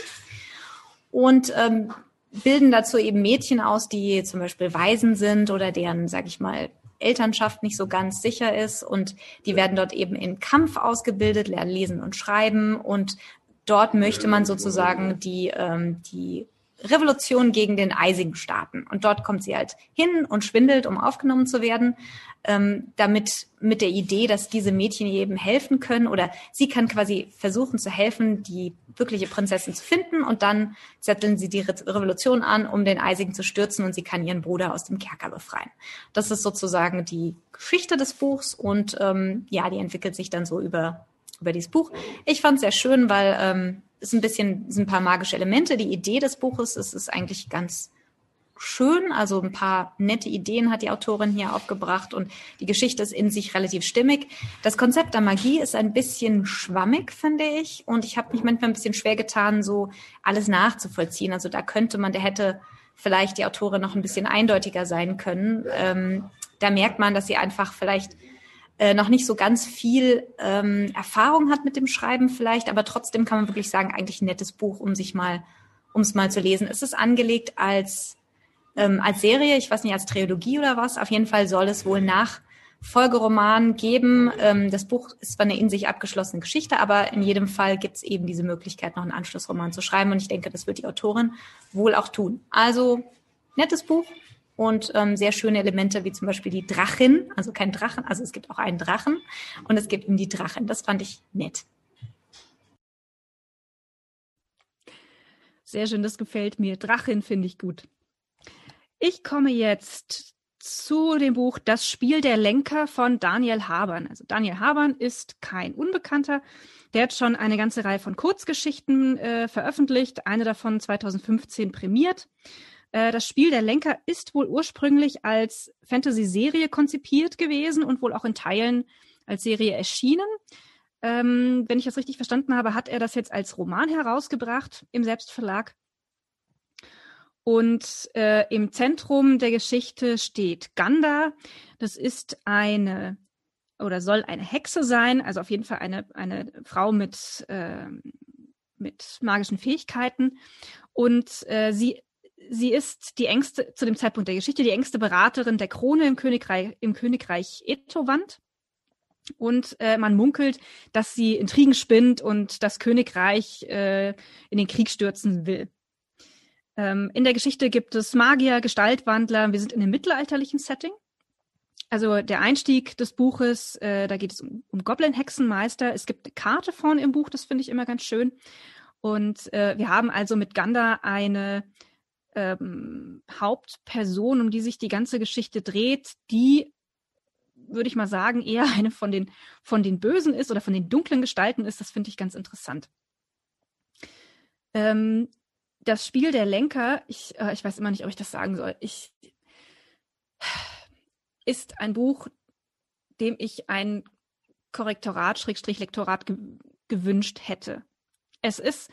und ähm, bilden dazu eben Mädchen aus, die zum Beispiel Waisen sind oder deren, sag ich mal, Elternschaft nicht so ganz sicher ist. Und die werden dort eben in Kampf ausgebildet, lernen lesen und schreiben. Und dort möchte man sozusagen die, ähm, die Revolution gegen den eisigen starten. Und dort kommt sie halt hin und schwindelt, um aufgenommen zu werden, ähm, damit mit der Idee, dass diese Mädchen ihr eben helfen können. Oder sie kann quasi versuchen zu helfen, die wirkliche Prinzessin zu finden und dann zetteln sie die Re Revolution an, um den Eisigen zu stürzen und sie kann ihren Bruder aus dem Kerker befreien. Das ist sozusagen die Geschichte des Buchs und ähm, ja, die entwickelt sich dann so über über dieses Buch. Ich fand es sehr schön, weil ähm, es ein bisschen sind ein paar magische Elemente. Die Idee des Buches ist, ist eigentlich ganz schön. Also ein paar nette Ideen hat die Autorin hier aufgebracht und die Geschichte ist in sich relativ stimmig. Das Konzept der Magie ist ein bisschen schwammig, finde ich. Und ich habe mich manchmal ein bisschen schwer getan, so alles nachzuvollziehen. Also da könnte man, der hätte vielleicht die Autorin noch ein bisschen eindeutiger sein können. Ähm, da merkt man, dass sie einfach vielleicht äh, noch nicht so ganz viel ähm, Erfahrung hat mit dem Schreiben vielleicht, aber trotzdem kann man wirklich sagen, eigentlich ein nettes Buch, um sich mal, um es mal zu lesen. Es ist angelegt als ähm, als Serie, ich weiß nicht, als Trilogie oder was. Auf jeden Fall soll es wohl nach Folgeroman geben. Ähm, das Buch ist zwar eine in sich abgeschlossene Geschichte, aber in jedem Fall gibt es eben diese Möglichkeit, noch einen Anschlussroman zu schreiben. Und ich denke, das wird die Autorin wohl auch tun. Also nettes Buch und ähm, sehr schöne Elemente, wie zum Beispiel die Drachin. Also kein Drachen, also es gibt auch einen Drachen und es gibt eben die Drachin. Das fand ich nett. Sehr schön, das gefällt mir. Drachin finde ich gut. Ich komme jetzt zu dem Buch Das Spiel der Lenker von Daniel Habern. Also Daniel Habern ist kein Unbekannter. Der hat schon eine ganze Reihe von Kurzgeschichten äh, veröffentlicht, eine davon 2015 prämiert. Äh, das Spiel der Lenker ist wohl ursprünglich als Fantasy-Serie konzipiert gewesen und wohl auch in Teilen als Serie erschienen. Ähm, wenn ich das richtig verstanden habe, hat er das jetzt als Roman herausgebracht im Selbstverlag. Und äh, im Zentrum der Geschichte steht Ganda. Das ist eine oder soll eine Hexe sein, also auf jeden Fall eine, eine Frau mit, äh, mit magischen Fähigkeiten. Und äh, sie, sie ist die engste, zu dem Zeitpunkt der Geschichte, die engste Beraterin der Krone im Königreich, im Königreich Etowand. Und äh, man munkelt, dass sie Intrigen spinnt und das Königreich äh, in den Krieg stürzen will. Ähm, in der Geschichte gibt es Magier, Gestaltwandler. Wir sind in einem mittelalterlichen Setting. Also der Einstieg des Buches, äh, da geht es um, um Goblin-Hexenmeister. Es gibt eine Karte vorne im Buch, das finde ich immer ganz schön. Und äh, wir haben also mit Ganda eine ähm, Hauptperson, um die sich die ganze Geschichte dreht, die, würde ich mal sagen, eher eine von den, von den Bösen ist oder von den dunklen Gestalten ist. Das finde ich ganz interessant. Ähm, das Spiel der Lenker, ich, äh, ich weiß immer nicht, ob ich das sagen soll, ich, ist ein Buch, dem ich ein Korrektorat, Schrägstrich Lektorat ge gewünscht hätte. Es ist,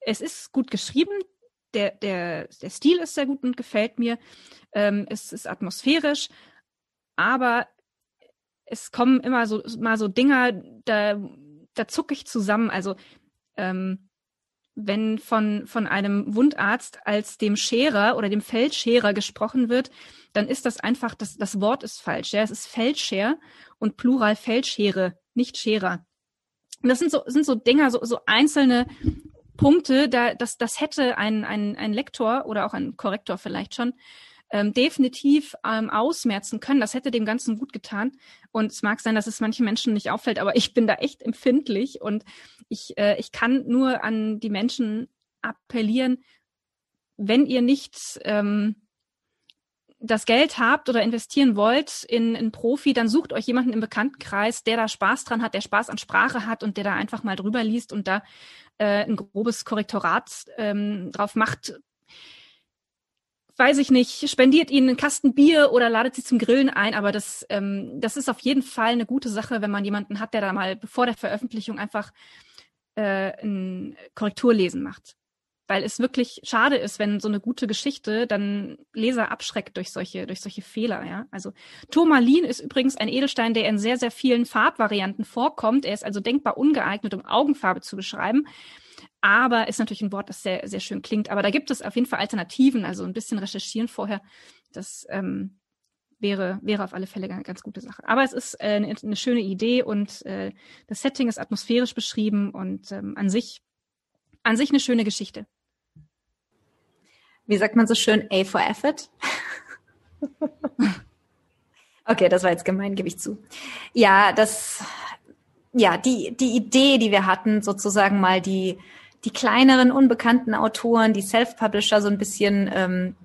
es ist gut geschrieben, der, der, der Stil ist sehr gut und gefällt mir. Ähm, es ist atmosphärisch, aber es kommen immer so mal so Dinger, da, da zucke ich zusammen. Also ähm, wenn von, von einem Wundarzt als dem Scherer oder dem Feldscherer gesprochen wird, dann ist das einfach, das, das Wort ist falsch. Ja? Es ist Feldscher und Plural Feldschere, nicht Scherer. Und das sind so, sind so Dinger, so, so einzelne Punkte, da, das, das hätte ein, ein, ein Lektor oder auch ein Korrektor vielleicht schon ähm, definitiv ähm, ausmerzen können. Das hätte dem Ganzen gut getan. Und es mag sein, dass es manchen Menschen nicht auffällt, aber ich bin da echt empfindlich und ich, äh, ich kann nur an die Menschen appellieren, wenn ihr nicht ähm, das Geld habt oder investieren wollt in einen Profi, dann sucht euch jemanden im Bekanntenkreis, der da Spaß dran hat, der Spaß an Sprache hat und der da einfach mal drüber liest und da äh, ein grobes Korrektorat ähm, drauf macht. Weiß ich nicht, spendiert ihnen einen Kasten Bier oder ladet sie zum Grillen ein, aber das, ähm, das ist auf jeden Fall eine gute Sache, wenn man jemanden hat, der da mal bevor der Veröffentlichung einfach äh, ein Korrekturlesen macht weil es wirklich schade ist, wenn so eine gute Geschichte dann Leser abschreckt durch solche, durch solche Fehler, ja. Also Turmalin ist übrigens ein Edelstein, der in sehr, sehr vielen Farbvarianten vorkommt. Er ist also denkbar ungeeignet, um Augenfarbe zu beschreiben. Aber ist natürlich ein Wort, das sehr, sehr schön klingt. Aber da gibt es auf jeden Fall Alternativen, also ein bisschen recherchieren vorher. Das ähm, wäre, wäre auf alle Fälle eine ganz gute Sache. Aber es ist äh, eine, eine schöne Idee und äh, das Setting ist atmosphärisch beschrieben und ähm, an sich, an sich eine schöne Geschichte wie sagt man so schön, A for Effort? okay, das war jetzt gemein, gebe ich zu. Ja, das, ja, die, die Idee, die wir hatten, sozusagen mal die, die kleineren, unbekannten Autoren, die Self-Publisher so ein bisschen ähm,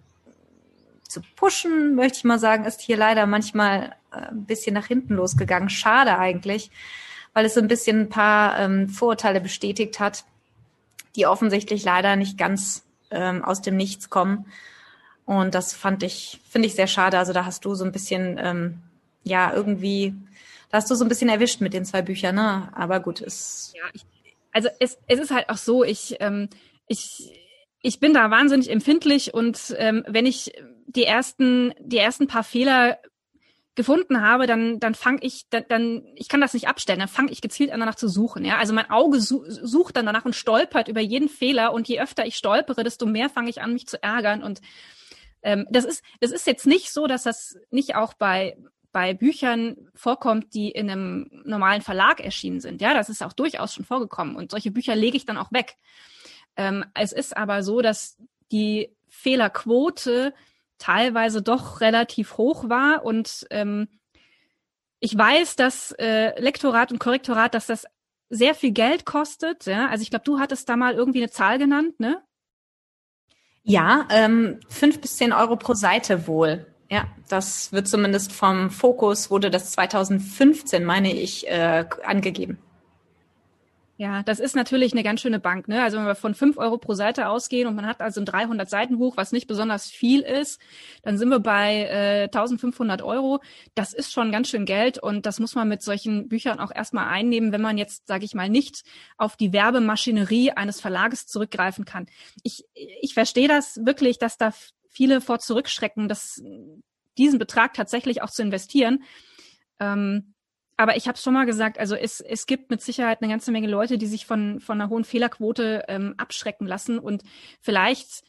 zu pushen, möchte ich mal sagen, ist hier leider manchmal äh, ein bisschen nach hinten losgegangen. Schade eigentlich, weil es so ein bisschen ein paar ähm, Vorurteile bestätigt hat, die offensichtlich leider nicht ganz ähm, aus dem Nichts kommen. Und das fand ich, finde ich sehr schade. Also da hast du so ein bisschen, ähm, ja, irgendwie, da hast du so ein bisschen erwischt mit den zwei Büchern, ne? Aber gut, es. Ja, ich, also es, es ist halt auch so, ich, ähm, ich, ich bin da wahnsinnig empfindlich und ähm, wenn ich die ersten, die ersten paar Fehler gefunden habe, dann dann fange ich dann, dann ich kann das nicht abstellen, dann fange ich gezielt an danach zu suchen, ja? Also mein Auge su sucht dann danach und stolpert über jeden Fehler und je öfter ich stolpere, desto mehr fange ich an mich zu ärgern und ähm, das ist das ist jetzt nicht so, dass das nicht auch bei bei Büchern vorkommt, die in einem normalen Verlag erschienen sind. Ja, das ist auch durchaus schon vorgekommen und solche Bücher lege ich dann auch weg. Ähm, es ist aber so, dass die Fehlerquote teilweise doch relativ hoch war. Und ähm, ich weiß, dass äh, Lektorat und Korrektorat, dass das sehr viel Geld kostet. Ja? Also ich glaube, du hattest da mal irgendwie eine Zahl genannt, ne? Ja, ähm, fünf bis zehn Euro pro Seite wohl. Ja, das wird zumindest vom Fokus, wurde das 2015, meine ich, äh, angegeben. Ja, das ist natürlich eine ganz schöne Bank. Ne? Also wenn wir von fünf Euro pro Seite ausgehen und man hat also ein 300 Seiten Buch, was nicht besonders viel ist, dann sind wir bei äh, 1500 Euro. Das ist schon ganz schön Geld und das muss man mit solchen Büchern auch erstmal einnehmen, wenn man jetzt, sage ich mal, nicht auf die Werbemaschinerie eines Verlages zurückgreifen kann. Ich, ich verstehe das wirklich, dass da viele vor zurückschrecken, dass diesen Betrag tatsächlich auch zu investieren. Ähm, aber ich habe schon mal gesagt, also es, es gibt mit Sicherheit eine ganze Menge Leute, die sich von, von einer hohen Fehlerquote ähm, abschrecken lassen. Und vielleicht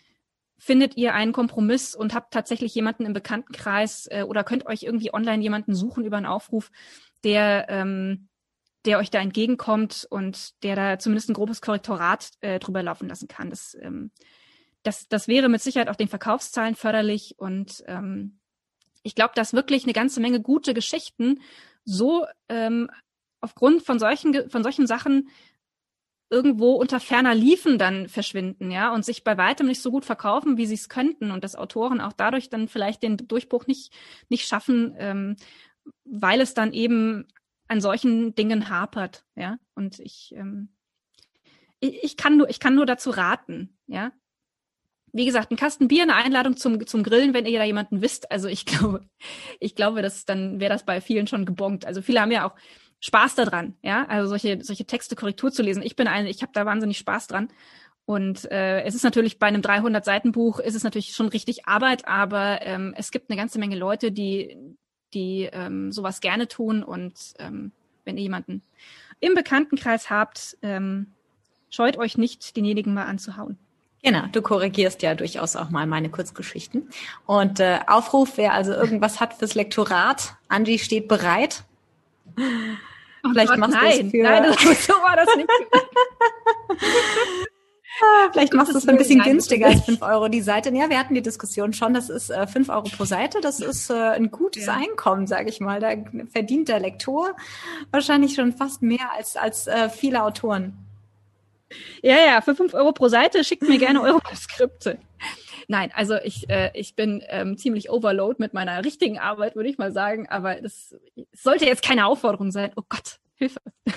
findet ihr einen Kompromiss und habt tatsächlich jemanden im Bekanntenkreis äh, oder könnt euch irgendwie online jemanden suchen über einen Aufruf, der, ähm, der euch da entgegenkommt und der da zumindest ein grobes Korrektorat äh, drüber laufen lassen kann. Das, ähm, das, das wäre mit Sicherheit auch den Verkaufszahlen förderlich und ähm, ich glaube, dass wirklich eine ganze Menge gute Geschichten so ähm, aufgrund von solchen, von solchen Sachen irgendwo unter ferner Liefen dann verschwinden, ja, und sich bei weitem nicht so gut verkaufen, wie sie es könnten und dass Autoren auch dadurch dann vielleicht den Durchbruch nicht, nicht schaffen, ähm, weil es dann eben an solchen Dingen hapert, ja. Und ich, ähm, ich, ich kann nur, ich kann nur dazu raten, ja, wie gesagt, ein Kasten Bier, eine Einladung zum, zum Grillen, wenn ihr da jemanden wisst. Also ich glaube, ich glaube, dass dann wäre das bei vielen schon gebongt. Also viele haben ja auch Spaß daran, ja, also solche, solche Texte Korrektur zu lesen. Ich bin eine, ich habe da wahnsinnig Spaß dran. Und äh, es ist natürlich bei einem 300 Seiten Buch ist es natürlich schon richtig Arbeit, aber ähm, es gibt eine ganze Menge Leute, die die ähm, sowas gerne tun. Und ähm, wenn ihr jemanden im Bekanntenkreis habt, ähm, scheut euch nicht, denjenigen mal anzuhauen. Genau, du korrigierst ja durchaus auch mal meine Kurzgeschichten. Und äh, Aufruf, wer also irgendwas hat fürs Lektorat, Angie steht bereit. Oh Vielleicht Gott, machst du es für... Nein, das, so war das nicht. Vielleicht machst du es ein bisschen günstiger als 5 Euro die Seite. Ja, wir hatten die Diskussion schon, das ist äh, 5 Euro pro Seite. Das ist äh, ein gutes ja. Einkommen, sage ich mal. Da verdient der Lektor wahrscheinlich schon fast mehr als, als äh, viele Autoren. Ja, ja, für 5 Euro pro Seite schickt mir gerne eure Skripte. Nein, also ich, äh, ich bin ähm, ziemlich overload mit meiner richtigen Arbeit, würde ich mal sagen. Aber das sollte jetzt keine Aufforderung sein. Oh Gott, Hilfe.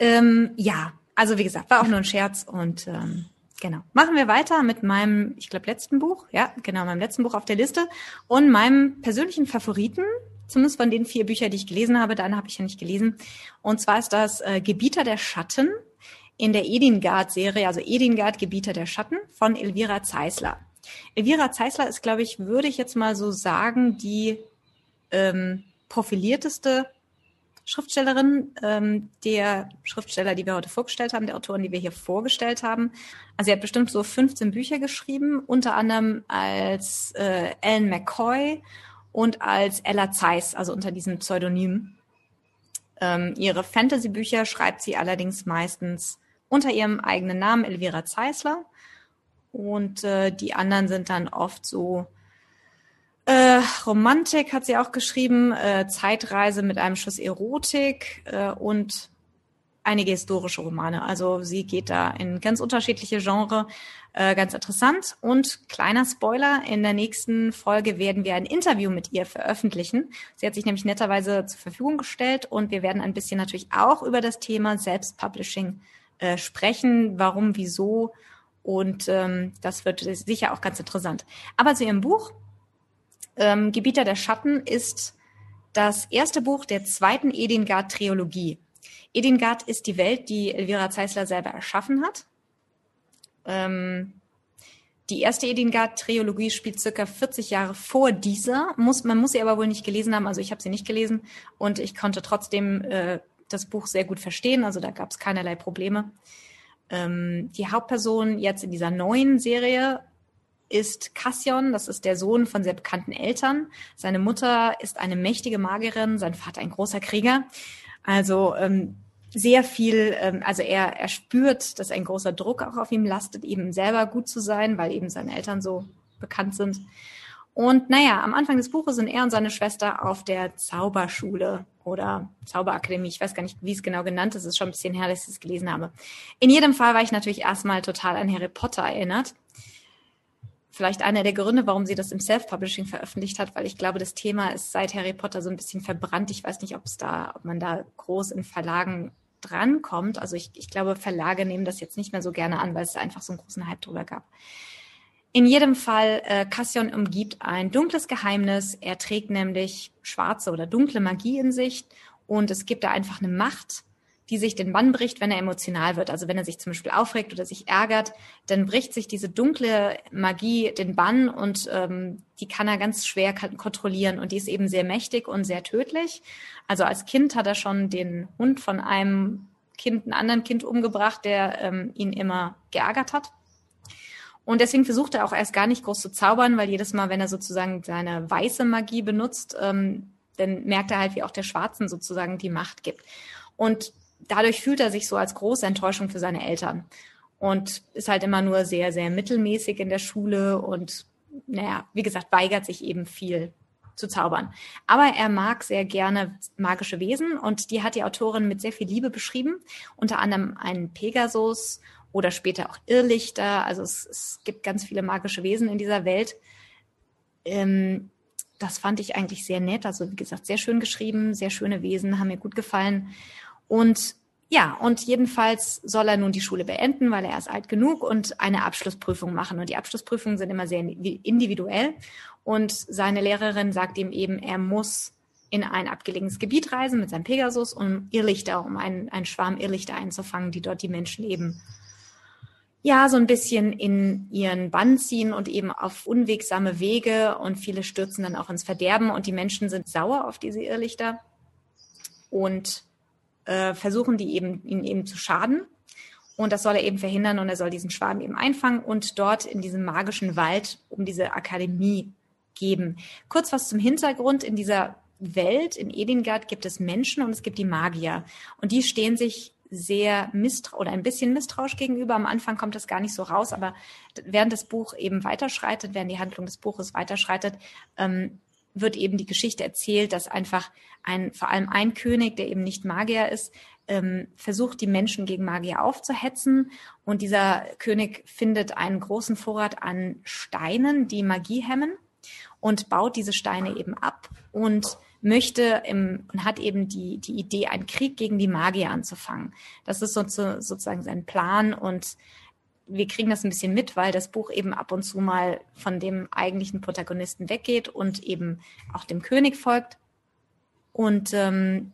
Ähm, ja, also wie gesagt, war auch nur ein Scherz und ähm, genau. Machen wir weiter mit meinem, ich glaube, letzten Buch. Ja, genau, meinem letzten Buch auf der Liste und meinem persönlichen Favoriten. Zumindest von den vier Büchern, die ich gelesen habe. Deine habe ich ja nicht gelesen. Und zwar ist das äh, Gebieter der Schatten in der Edingard-Serie, also Edingard, Gebieter der Schatten von Elvira Zeisler. Elvira Zeisler ist, glaube ich, würde ich jetzt mal so sagen, die ähm, profilierteste Schriftstellerin ähm, der Schriftsteller, die wir heute vorgestellt haben, der Autoren, die wir hier vorgestellt haben. Also sie hat bestimmt so 15 Bücher geschrieben, unter anderem als äh, Ellen McCoy und als Ella Zeiss, also unter diesem Pseudonym. Ähm, ihre Fantasy-Bücher schreibt sie allerdings meistens unter ihrem eigenen Namen Elvira Zeisler. Und äh, die anderen sind dann oft so äh, Romantik hat sie auch geschrieben, äh, Zeitreise mit einem Schuss Erotik äh, und einige historische Romane. Also sie geht da in ganz unterschiedliche Genre, äh, ganz interessant. Und kleiner Spoiler, in der nächsten Folge werden wir ein Interview mit ihr veröffentlichen. Sie hat sich nämlich netterweise zur Verfügung gestellt und wir werden ein bisschen natürlich auch über das Thema Selbstpublishing äh, sprechen, warum, wieso. Und ähm, das wird sicher auch ganz interessant. Aber zu ihrem Buch, ähm, Gebieter der Schatten, ist das erste Buch der zweiten Edingard-Triologie. Edingard ist die Welt, die Elvira Zeisler selber erschaffen hat. Ähm, die erste Edingard-Triologie spielt circa 40 Jahre vor dieser. Muss, man muss sie aber wohl nicht gelesen haben. Also ich habe sie nicht gelesen und ich konnte trotzdem äh, das Buch sehr gut verstehen, also da gab es keinerlei Probleme. Ähm, die Hauptperson jetzt in dieser neuen Serie ist Cassion, das ist der Sohn von sehr bekannten Eltern. Seine Mutter ist eine mächtige Magierin, sein Vater ein großer Krieger. Also ähm, sehr viel, ähm, also er, er spürt, dass ein großer Druck auch auf ihm lastet, eben selber gut zu sein, weil eben seine Eltern so bekannt sind. Und naja, am Anfang des Buches sind er und seine Schwester auf der Zauberschule oder Zauberakademie. Ich weiß gar nicht, wie es genau genannt ist. Es ist schon ein bisschen her, dass ich es gelesen habe. In jedem Fall war ich natürlich erstmal total an Harry Potter erinnert. Vielleicht einer der Gründe, warum sie das im Self-Publishing veröffentlicht hat, weil ich glaube, das Thema ist seit Harry Potter so ein bisschen verbrannt. Ich weiß nicht, ob es da, ob man da groß in Verlagen drankommt. Also ich, ich glaube, Verlage nehmen das jetzt nicht mehr so gerne an, weil es einfach so einen großen Hype drüber gab. In jedem Fall, äh, Cassion umgibt ein dunkles Geheimnis. Er trägt nämlich schwarze oder dunkle Magie in sich und es gibt da einfach eine Macht, die sich den Bann bricht, wenn er emotional wird. Also wenn er sich zum Beispiel aufregt oder sich ärgert, dann bricht sich diese dunkle Magie den Bann und ähm, die kann er ganz schwer kontrollieren und die ist eben sehr mächtig und sehr tödlich. Also als Kind hat er schon den Hund von einem Kind, einem anderen Kind umgebracht, der ähm, ihn immer geärgert hat. Und deswegen versucht er auch erst gar nicht groß zu zaubern, weil jedes Mal, wenn er sozusagen seine weiße Magie benutzt, ähm, dann merkt er halt, wie auch der Schwarzen sozusagen die Macht gibt. Und dadurch fühlt er sich so als große Enttäuschung für seine Eltern und ist halt immer nur sehr, sehr mittelmäßig in der Schule und, naja, wie gesagt, weigert sich eben viel zu zaubern. Aber er mag sehr gerne magische Wesen und die hat die Autorin mit sehr viel Liebe beschrieben. Unter anderem einen Pegasus oder später auch Irrlichter. Also es, es gibt ganz viele magische Wesen in dieser Welt. Ähm, das fand ich eigentlich sehr nett. Also wie gesagt, sehr schön geschrieben, sehr schöne Wesen, haben mir gut gefallen. Und ja, und jedenfalls soll er nun die Schule beenden, weil er ist alt genug und eine Abschlussprüfung machen. Und die Abschlussprüfungen sind immer sehr individuell. Und seine Lehrerin sagt ihm eben, er muss in ein abgelegenes Gebiet reisen mit seinem Pegasus, um Irrlichter, um einen, einen Schwarm Irrlichter einzufangen, die dort die Menschen eben ja, so ein bisschen in ihren Bann ziehen und eben auf unwegsame Wege und viele stürzen dann auch ins Verderben und die Menschen sind sauer auf diese Irrlichter und äh, versuchen die eben, ihnen eben zu schaden. Und das soll er eben verhindern und er soll diesen Schwarm eben einfangen und dort in diesem magischen Wald um diese Akademie geben. Kurz was zum Hintergrund. In dieser Welt, in Edingard, gibt es Menschen und es gibt die Magier. Und die stehen sich sehr misstrauisch oder ein bisschen misstrauisch gegenüber. Am Anfang kommt das gar nicht so raus, aber während das Buch eben weiterschreitet, während die Handlung des Buches weiterschreitet, ähm, wird eben die Geschichte erzählt, dass einfach ein, vor allem ein König, der eben nicht Magier ist, ähm, versucht, die Menschen gegen Magier aufzuhetzen. Und dieser König findet einen großen Vorrat an Steinen, die Magie hemmen und baut diese Steine eben ab und möchte im, und hat eben die, die Idee, einen Krieg gegen die Magier anzufangen. Das ist so, sozusagen sein Plan und wir kriegen das ein bisschen mit, weil das Buch eben ab und zu mal von dem eigentlichen Protagonisten weggeht und eben auch dem König folgt. Und ähm,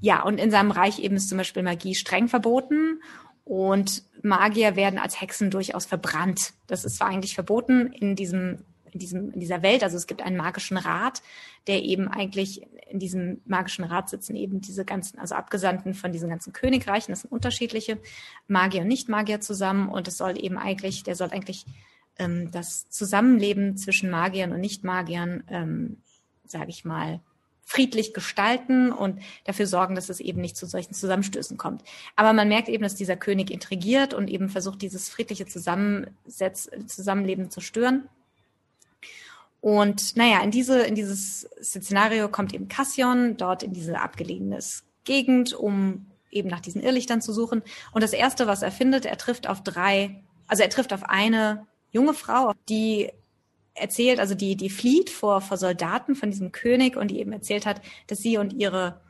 ja, und in seinem Reich eben ist zum Beispiel Magie streng verboten und Magier werden als Hexen durchaus verbrannt. Das ist zwar eigentlich verboten in diesem in, diesem, in dieser Welt. Also es gibt einen magischen Rat, der eben eigentlich in diesem magischen Rat sitzen eben diese ganzen, also Abgesandten von diesen ganzen Königreichen, das sind unterschiedliche Magier und Nicht-Magier zusammen und es soll eben eigentlich, der soll eigentlich ähm, das Zusammenleben zwischen Magiern und Nicht-Magiern, ähm, sage ich mal, friedlich gestalten und dafür sorgen, dass es eben nicht zu solchen Zusammenstößen kommt. Aber man merkt eben, dass dieser König intrigiert und eben versucht, dieses friedliche Zusammensetz Zusammenleben zu stören. Und naja, in, diese, in dieses Szenario kommt eben Cassion, dort in diese abgelegene Gegend, um eben nach diesen Irrlichtern zu suchen. Und das Erste, was er findet, er trifft auf drei, also er trifft auf eine junge Frau, die erzählt, also die, die flieht vor, vor Soldaten von diesem König und die eben erzählt hat, dass sie und ihre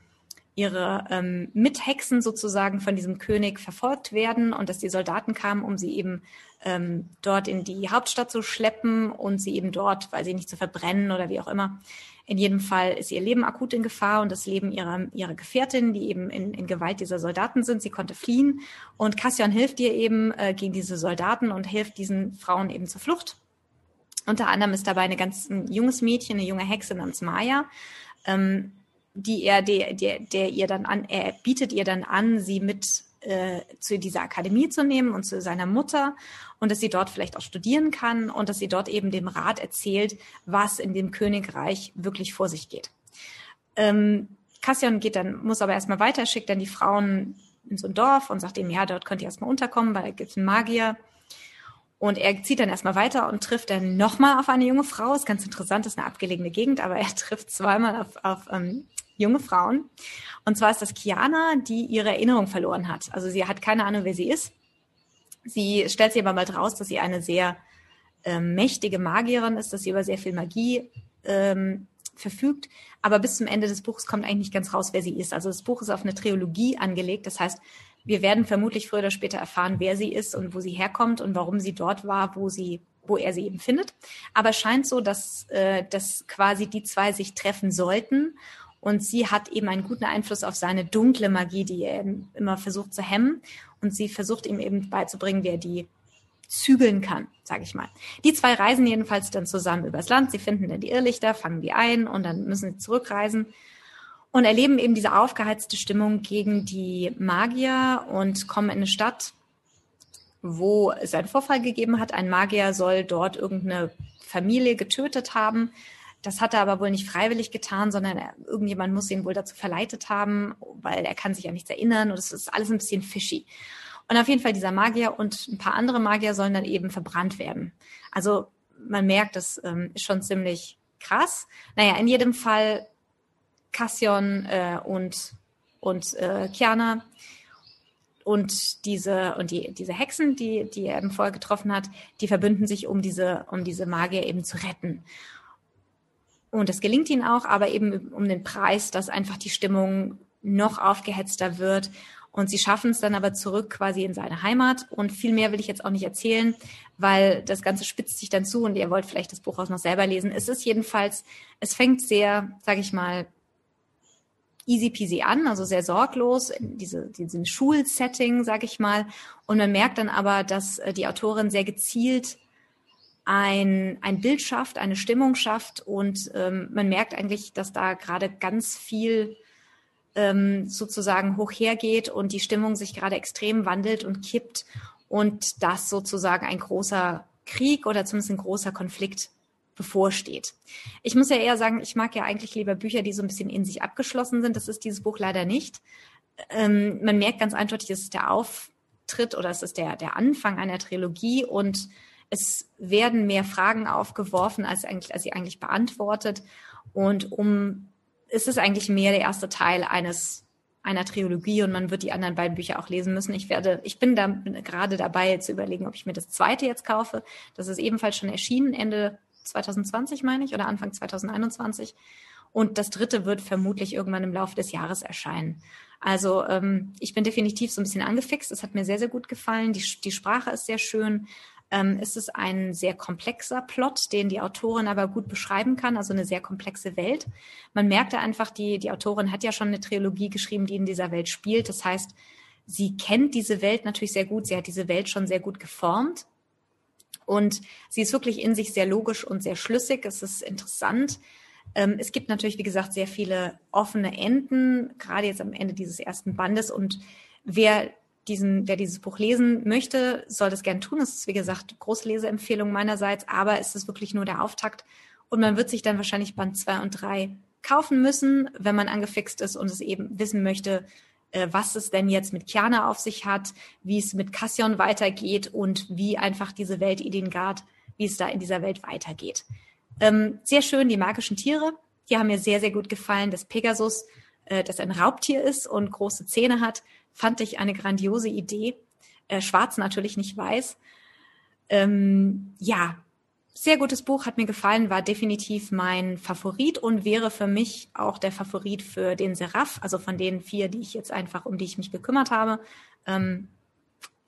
ihre ähm, Mithexen sozusagen von diesem König verfolgt werden und dass die Soldaten kamen, um sie eben ähm, dort in die Hauptstadt zu schleppen und sie eben dort, weil sie nicht zu verbrennen oder wie auch immer. In jedem Fall ist ihr Leben akut in Gefahr und das Leben ihrer, ihrer Gefährtin, die eben in, in Gewalt dieser Soldaten sind. Sie konnte fliehen und Cassian hilft ihr eben äh, gegen diese Soldaten und hilft diesen Frauen eben zur Flucht. Unter anderem ist dabei eine ganz ein junges Mädchen, eine junge Hexe namens Maya. Ähm, die er, der, der, der ihr dann an, er bietet ihr dann an, sie mit äh, zu dieser Akademie zu nehmen und zu seiner Mutter und dass sie dort vielleicht auch studieren kann und dass sie dort eben dem Rat erzählt, was in dem Königreich wirklich vor sich geht. Ähm, Cassian geht dann, muss aber erstmal weiter, schickt dann die Frauen in so ein Dorf und sagt ihm, ja, dort könnt ihr erstmal unterkommen, weil da gibt es einen Magier. Und er zieht dann erstmal weiter und trifft dann nochmal auf eine junge Frau. Ist ganz interessant, ist eine abgelegene Gegend, aber er trifft zweimal auf, auf ähm, junge Frauen. Und zwar ist das Kiana, die ihre Erinnerung verloren hat. Also sie hat keine Ahnung, wer sie ist. Sie stellt sich aber bald raus, dass sie eine sehr ähm, mächtige Magierin ist, dass sie über sehr viel Magie ähm, verfügt. Aber bis zum Ende des Buches kommt eigentlich nicht ganz raus, wer sie ist. Also das Buch ist auf eine Trilogie angelegt. Das heißt, wir werden vermutlich früher oder später erfahren, wer sie ist und wo sie herkommt und warum sie dort war, wo sie wo er sie eben findet. Aber es scheint so, dass, äh, dass quasi die zwei sich treffen sollten und sie hat eben einen guten Einfluss auf seine dunkle Magie, die er immer versucht zu hemmen. Und sie versucht ihm eben beizubringen, wie er die zügeln kann, sage ich mal. Die zwei reisen jedenfalls dann zusammen übers Land. Sie finden dann die Irrlichter, fangen die ein und dann müssen sie zurückreisen und erleben eben diese aufgeheizte Stimmung gegen die Magier und kommen in eine Stadt, wo es einen Vorfall gegeben hat. Ein Magier soll dort irgendeine Familie getötet haben. Das hat er aber wohl nicht freiwillig getan, sondern er, irgendjemand muss ihn wohl dazu verleitet haben, weil er kann sich ja nichts erinnern und es ist alles ein bisschen fishy. Und auf jeden Fall dieser Magier und ein paar andere Magier sollen dann eben verbrannt werden. Also man merkt, das ähm, ist schon ziemlich krass. Naja, in jedem Fall Cassion äh, und, und äh, Kiana und diese und die diese Hexen, die die er im Vorher getroffen hat, die verbünden sich, um diese um diese Magier eben zu retten. Und das gelingt ihnen auch, aber eben um den Preis, dass einfach die Stimmung noch aufgehetzter wird. Und sie schaffen es dann aber zurück quasi in seine Heimat. Und viel mehr will ich jetzt auch nicht erzählen, weil das Ganze spitzt sich dann zu und ihr wollt vielleicht das Buch auch noch selber lesen. Es ist jedenfalls, es fängt sehr, sage ich mal, easy peasy an, also sehr sorglos, diese, diesen Schulsetting, sage ich mal. Und man merkt dann aber, dass äh, die Autorin sehr gezielt ein, ein Bild schafft, eine Stimmung schafft und ähm, man merkt eigentlich, dass da gerade ganz viel ähm, sozusagen hoch hergeht und die Stimmung sich gerade extrem wandelt und kippt und dass sozusagen ein großer Krieg oder zumindest ein großer Konflikt bevorsteht. Ich muss ja eher sagen, ich mag ja eigentlich lieber Bücher, die so ein bisschen in sich abgeschlossen sind. Das ist dieses Buch leider nicht. ähm, man merkt ganz eindeutig, es ist der Auftritt oder es ist der, der Anfang einer Trilogie und es werden mehr Fragen aufgeworfen, als, eigentlich, als sie eigentlich beantwortet. Und um, ist es eigentlich mehr der erste Teil eines einer Trilogie und man wird die anderen beiden Bücher auch lesen müssen. Ich werde, ich bin da gerade dabei zu überlegen, ob ich mir das zweite jetzt kaufe. Das ist ebenfalls schon erschienen, Ende 2020 meine ich oder Anfang 2021. Und das dritte wird vermutlich irgendwann im Laufe des Jahres erscheinen. Also ähm, ich bin definitiv so ein bisschen angefixt. Es hat mir sehr, sehr gut gefallen. Die, die Sprache ist sehr schön. Ähm, es ist ein sehr komplexer Plot, den die Autorin aber gut beschreiben kann, also eine sehr komplexe Welt. Man merkte einfach, die, die Autorin hat ja schon eine Trilogie geschrieben, die in dieser Welt spielt. Das heißt, sie kennt diese Welt natürlich sehr gut. Sie hat diese Welt schon sehr gut geformt. Und sie ist wirklich in sich sehr logisch und sehr schlüssig. Es ist interessant. Ähm, es gibt natürlich, wie gesagt, sehr viele offene Enden, gerade jetzt am Ende dieses ersten Bandes. Und wer diesen, wer dieses Buch lesen möchte, soll das gern tun. Es ist, wie gesagt, große Leseempfehlung meinerseits, aber es ist wirklich nur der Auftakt. Und man wird sich dann wahrscheinlich Band zwei und drei kaufen müssen, wenn man angefixt ist und es eben wissen möchte, äh, was es denn jetzt mit Kiana auf sich hat, wie es mit Cassion weitergeht und wie einfach diese Welt Idengard, wie es da in dieser Welt weitergeht. Ähm, sehr schön, die magischen Tiere. Die haben mir sehr, sehr gut gefallen. Das Pegasus, äh, das ein Raubtier ist und große Zähne hat, fand ich eine grandiose Idee. Äh, schwarz natürlich nicht weiß. Ähm, ja, sehr gutes Buch, hat mir gefallen, war definitiv mein Favorit und wäre für mich auch der Favorit für den Seraph, also von den vier, die ich jetzt einfach, um die ich mich gekümmert habe. Ähm,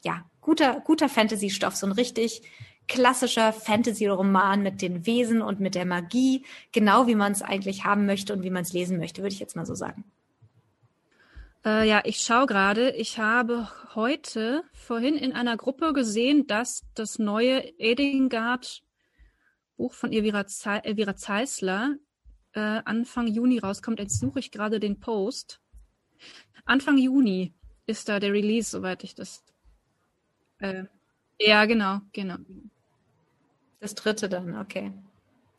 ja, guter, guter Fantasy-Stoff, so ein richtig klassischer Fantasy-Roman mit den Wesen und mit der Magie, genau wie man es eigentlich haben möchte und wie man es lesen möchte, würde ich jetzt mal so sagen. Äh, ja, ich schaue gerade. Ich habe heute vorhin in einer Gruppe gesehen, dass das neue Edingard Buch von Elvira, Ze Elvira Zeisler äh, Anfang Juni rauskommt. Jetzt suche ich gerade den Post. Anfang Juni ist da der Release, soweit ich das. Äh, ja, genau, genau. Das dritte dann, okay.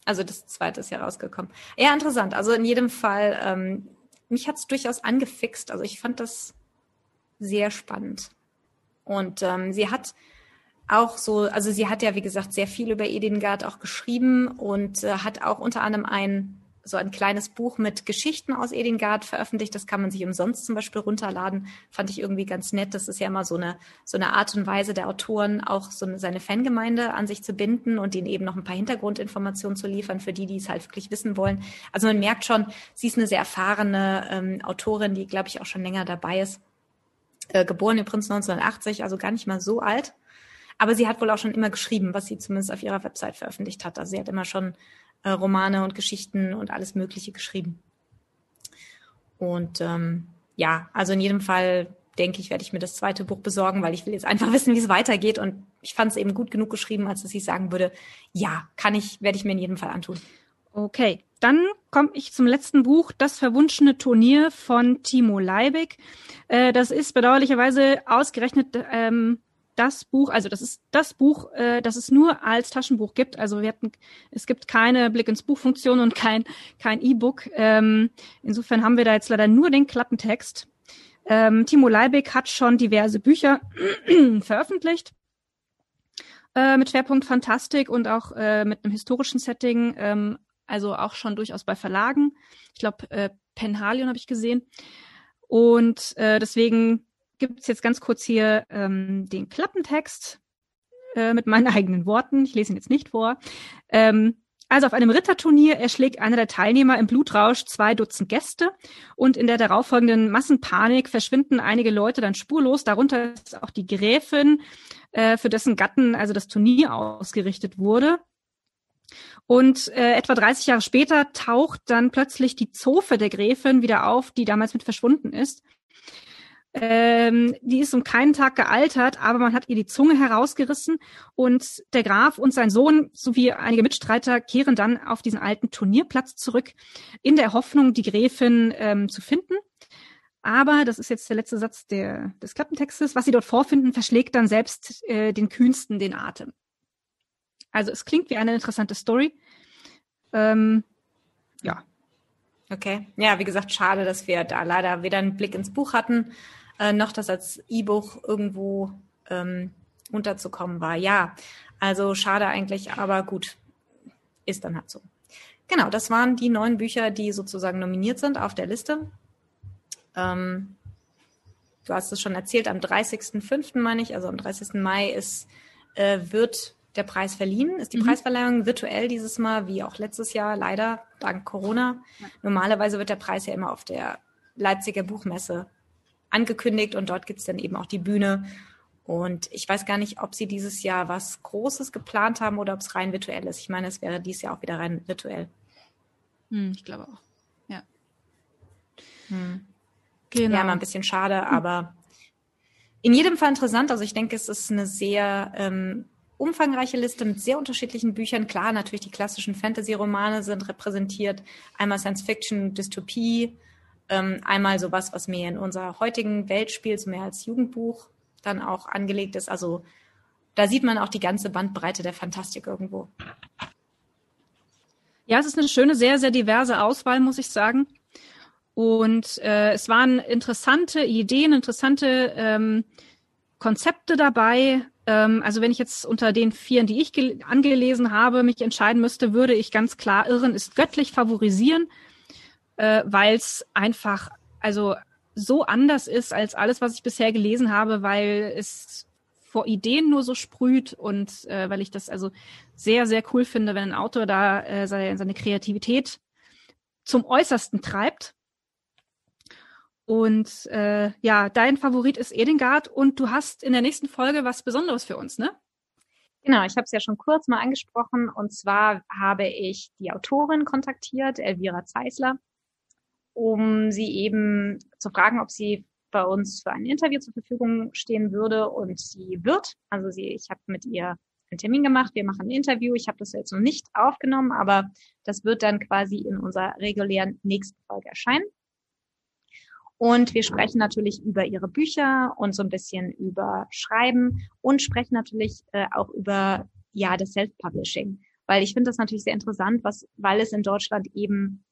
Also das zweite ist ja rausgekommen. Ja, interessant. Also in jedem Fall, ähm, mich hat es durchaus angefixt. Also ich fand das sehr spannend. Und ähm, sie hat auch so, also sie hat ja, wie gesagt, sehr viel über Edingard auch geschrieben und äh, hat auch unter anderem ein so ein kleines Buch mit Geschichten aus Edingard veröffentlicht. Das kann man sich umsonst zum Beispiel runterladen. Fand ich irgendwie ganz nett. Das ist ja immer so eine, so eine Art und Weise der Autoren, auch so eine, seine Fangemeinde an sich zu binden und ihnen eben noch ein paar Hintergrundinformationen zu liefern für die, die es halt wirklich wissen wollen. Also man merkt schon, sie ist eine sehr erfahrene ähm, Autorin, die, glaube ich, auch schon länger dabei ist. Äh, geboren übrigens 1980, also gar nicht mal so alt. Aber sie hat wohl auch schon immer geschrieben, was sie zumindest auf ihrer Website veröffentlicht hat. Also sie hat immer schon äh, Romane und Geschichten und alles Mögliche geschrieben. Und ähm, ja, also in jedem Fall denke ich, werde ich mir das zweite Buch besorgen, weil ich will jetzt einfach wissen, wie es weitergeht. Und ich fand es eben gut genug geschrieben, als dass ich sagen würde, ja, kann ich, werde ich mir in jedem Fall antun. Okay, dann komme ich zum letzten Buch, Das verwunschene Turnier von Timo Leibig. Äh, das ist bedauerlicherweise ausgerechnet ähm, das Buch, also das ist das Buch, äh, das es nur als Taschenbuch gibt. Also wir hatten, es gibt keine Blick ins Buch-Funktion und kein kein E-Book. Ähm, insofern haben wir da jetzt leider nur den Klappentext. Ähm, Timo Leibig hat schon diverse Bücher veröffentlicht äh, mit Schwerpunkt Fantastik und auch äh, mit einem historischen Setting. Ähm, also auch schon durchaus bei Verlagen. Ich glaube, äh, Penhalion habe ich gesehen. Und äh, deswegen gibt es jetzt ganz kurz hier ähm, den Klappentext äh, mit meinen eigenen Worten. Ich lese ihn jetzt nicht vor. Ähm, also auf einem Ritterturnier erschlägt einer der Teilnehmer im Blutrausch zwei Dutzend Gäste und in der darauffolgenden Massenpanik verschwinden einige Leute dann spurlos. Darunter ist auch die Gräfin, äh, für dessen Gatten also das Turnier ausgerichtet wurde. Und äh, etwa 30 Jahre später taucht dann plötzlich die Zofe der Gräfin wieder auf, die damals mit verschwunden ist. Ähm, die ist um keinen Tag gealtert, aber man hat ihr die Zunge herausgerissen und der Graf und sein Sohn sowie einige Mitstreiter kehren dann auf diesen alten Turnierplatz zurück, in der Hoffnung, die Gräfin ähm, zu finden. Aber, das ist jetzt der letzte Satz der, des Klappentextes, was sie dort vorfinden, verschlägt dann selbst äh, den Kühnsten den Atem. Also es klingt wie eine interessante Story. Ähm, ja, Okay. Ja, wie gesagt, schade, dass wir da leider weder einen Blick ins Buch hatten, äh, noch das als E-Buch irgendwo ähm, unterzukommen war. Ja, also schade eigentlich, aber gut, ist dann halt so. Genau, das waren die neun Bücher, die sozusagen nominiert sind auf der Liste. Ähm, du hast es schon erzählt, am 30.05. meine ich, also am 30. Mai ist, äh, wird der Preis verliehen, ist die mhm. Preisverleihung virtuell dieses Mal, wie auch letztes Jahr, leider, dank Corona. Normalerweise wird der Preis ja immer auf der Leipziger Buchmesse angekündigt und dort gibt es dann eben auch die Bühne. Und ich weiß gar nicht, ob sie dieses Jahr was Großes geplant haben oder ob es rein virtuell ist. Ich meine, es wäre dieses Jahr auch wieder rein virtuell. Hm, ich glaube auch. Ja. Hm. Genau. Ja, mal ein bisschen schade, aber in jedem Fall interessant. Also ich denke, es ist eine sehr ähm, umfangreiche Liste mit sehr unterschiedlichen Büchern. Klar, natürlich die klassischen Fantasy-Romane sind repräsentiert. Einmal Science-Fiction, Dystopie, ähm, einmal sowas, was mehr in unserer heutigen Welt spielt, so mehr als Jugendbuch dann auch angelegt ist. Also da sieht man auch die ganze Bandbreite der Fantastik irgendwo. Ja, es ist eine schöne, sehr, sehr diverse Auswahl, muss ich sagen. Und äh, es waren interessante Ideen, interessante ähm, Konzepte dabei. Ähm, also wenn ich jetzt unter den vieren, die ich angelesen habe, mich entscheiden müsste, würde ich ganz klar Irren ist göttlich favorisieren, äh, weil es einfach also so anders ist als alles, was ich bisher gelesen habe, weil es vor Ideen nur so sprüht und äh, weil ich das also sehr, sehr cool finde, wenn ein Autor da äh, seine, seine Kreativität zum Äußersten treibt. Und äh, ja, dein Favorit ist Edengard und du hast in der nächsten Folge was Besonderes für uns, ne? Genau, ich habe es ja schon kurz mal angesprochen. Und zwar habe ich die Autorin kontaktiert, Elvira Zeisler, um sie eben zu fragen, ob sie bei uns für ein Interview zur Verfügung stehen würde und sie wird. Also sie, ich habe mit ihr einen Termin gemacht, wir machen ein Interview. Ich habe das jetzt noch nicht aufgenommen, aber das wird dann quasi in unserer regulären nächsten Folge erscheinen. Und wir sprechen natürlich über ihre Bücher und so ein bisschen über Schreiben und sprechen natürlich äh, auch über ja das Self-Publishing, weil ich finde das natürlich sehr interessant, was weil es in Deutschland eben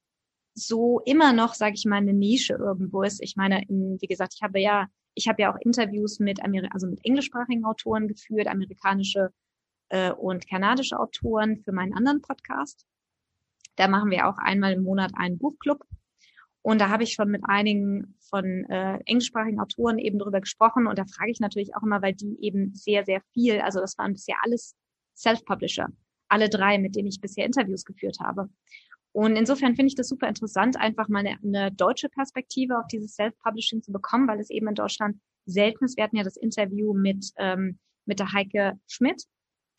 so immer noch, sage ich mal, eine Nische irgendwo ist. Ich meine, in, wie gesagt, ich habe ja, ich habe ja auch Interviews mit Ameri also mit englischsprachigen Autoren geführt, amerikanische äh, und kanadische Autoren für meinen anderen Podcast. Da machen wir auch einmal im Monat einen Buchclub. Und da habe ich schon mit einigen von äh, englischsprachigen Autoren eben drüber gesprochen. Und da frage ich natürlich auch immer, weil die eben sehr, sehr viel, also das waren bisher alles Self-Publisher, alle drei, mit denen ich bisher Interviews geführt habe. Und insofern finde ich das super interessant, einfach mal eine, eine deutsche Perspektive auf dieses Self-Publishing zu bekommen, weil es eben in Deutschland selten ist. Wir hatten ja das Interview mit, ähm, mit der Heike Schmidt,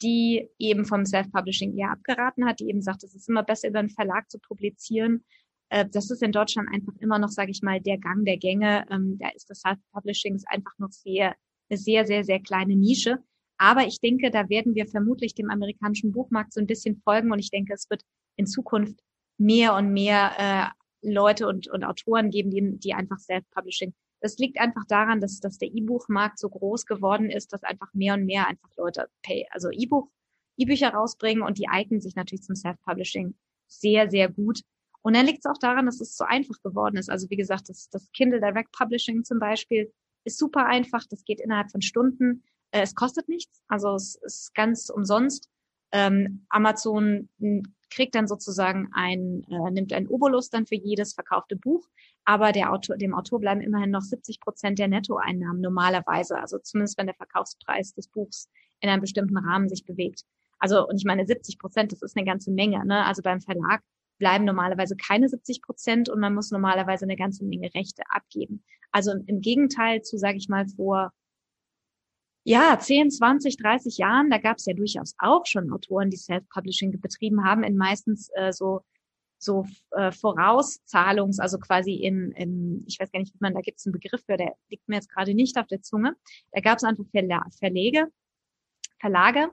die eben vom Self-Publishing eher abgeraten hat, die eben sagt, es ist immer besser, über einen Verlag zu publizieren. Äh, das ist in Deutschland einfach immer noch, sage ich mal, der Gang der Gänge. Ähm, da ist das Self-Publishing einfach noch sehr, eine sehr, sehr, sehr kleine Nische. Aber ich denke, da werden wir vermutlich dem amerikanischen Buchmarkt so ein bisschen folgen und ich denke, es wird in Zukunft mehr und mehr äh, Leute und, und Autoren geben, die, die einfach Self-Publishing. Das liegt einfach daran, dass, dass der E-Buchmarkt so groß geworden ist, dass einfach mehr und mehr einfach Leute pay, also E-Buch, E-Bücher rausbringen und die eignen sich natürlich zum Self-Publishing sehr, sehr gut. Und dann liegt es auch daran, dass es so einfach geworden ist. Also wie gesagt, das, das Kindle Direct Publishing zum Beispiel ist super einfach. Das geht innerhalb von Stunden. Äh, es kostet nichts. Also es ist ganz umsonst. Ähm, Amazon kriegt dann sozusagen ein, äh, nimmt ein Obolus dann für jedes verkaufte Buch, aber der Autor, dem Autor bleiben immerhin noch 70 Prozent der Nettoeinnahmen normalerweise, also zumindest wenn der Verkaufspreis des Buchs in einem bestimmten Rahmen sich bewegt. Also, und ich meine 70 Prozent, das ist eine ganze Menge, ne? Also beim Verlag bleiben normalerweise keine 70 Prozent und man muss normalerweise eine ganze Menge Rechte abgeben. Also im Gegenteil zu, sage ich mal, vor ja, 10, 20, 30 Jahren, da gab es ja durchaus auch schon Autoren, die Self-Publishing betrieben haben, in meistens äh, so so äh, Vorauszahlungs, also quasi in, in, ich weiß gar nicht, wie man, da gibt es einen Begriff für, der liegt mir jetzt gerade nicht auf der Zunge. Da gab es einfach Verla Verlege, Verlage,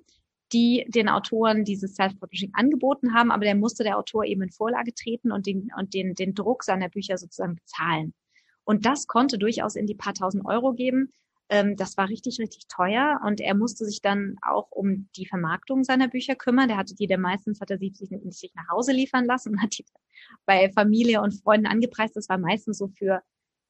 die den Autoren dieses Self-Publishing angeboten haben, aber der musste der Autor eben in Vorlage treten und den, und den, den Druck seiner Bücher sozusagen bezahlen. Und das konnte durchaus in die paar tausend Euro geben Ähm, das war richtig, richtig teuer und er musste sich dann auch um die Vermarktung seiner Bücher kümmern. Der hatte die, der meistens hat er sie sich, nach Hause liefern lassen und hat die bei Familie und Freunden angepreist. Das war meistens so für,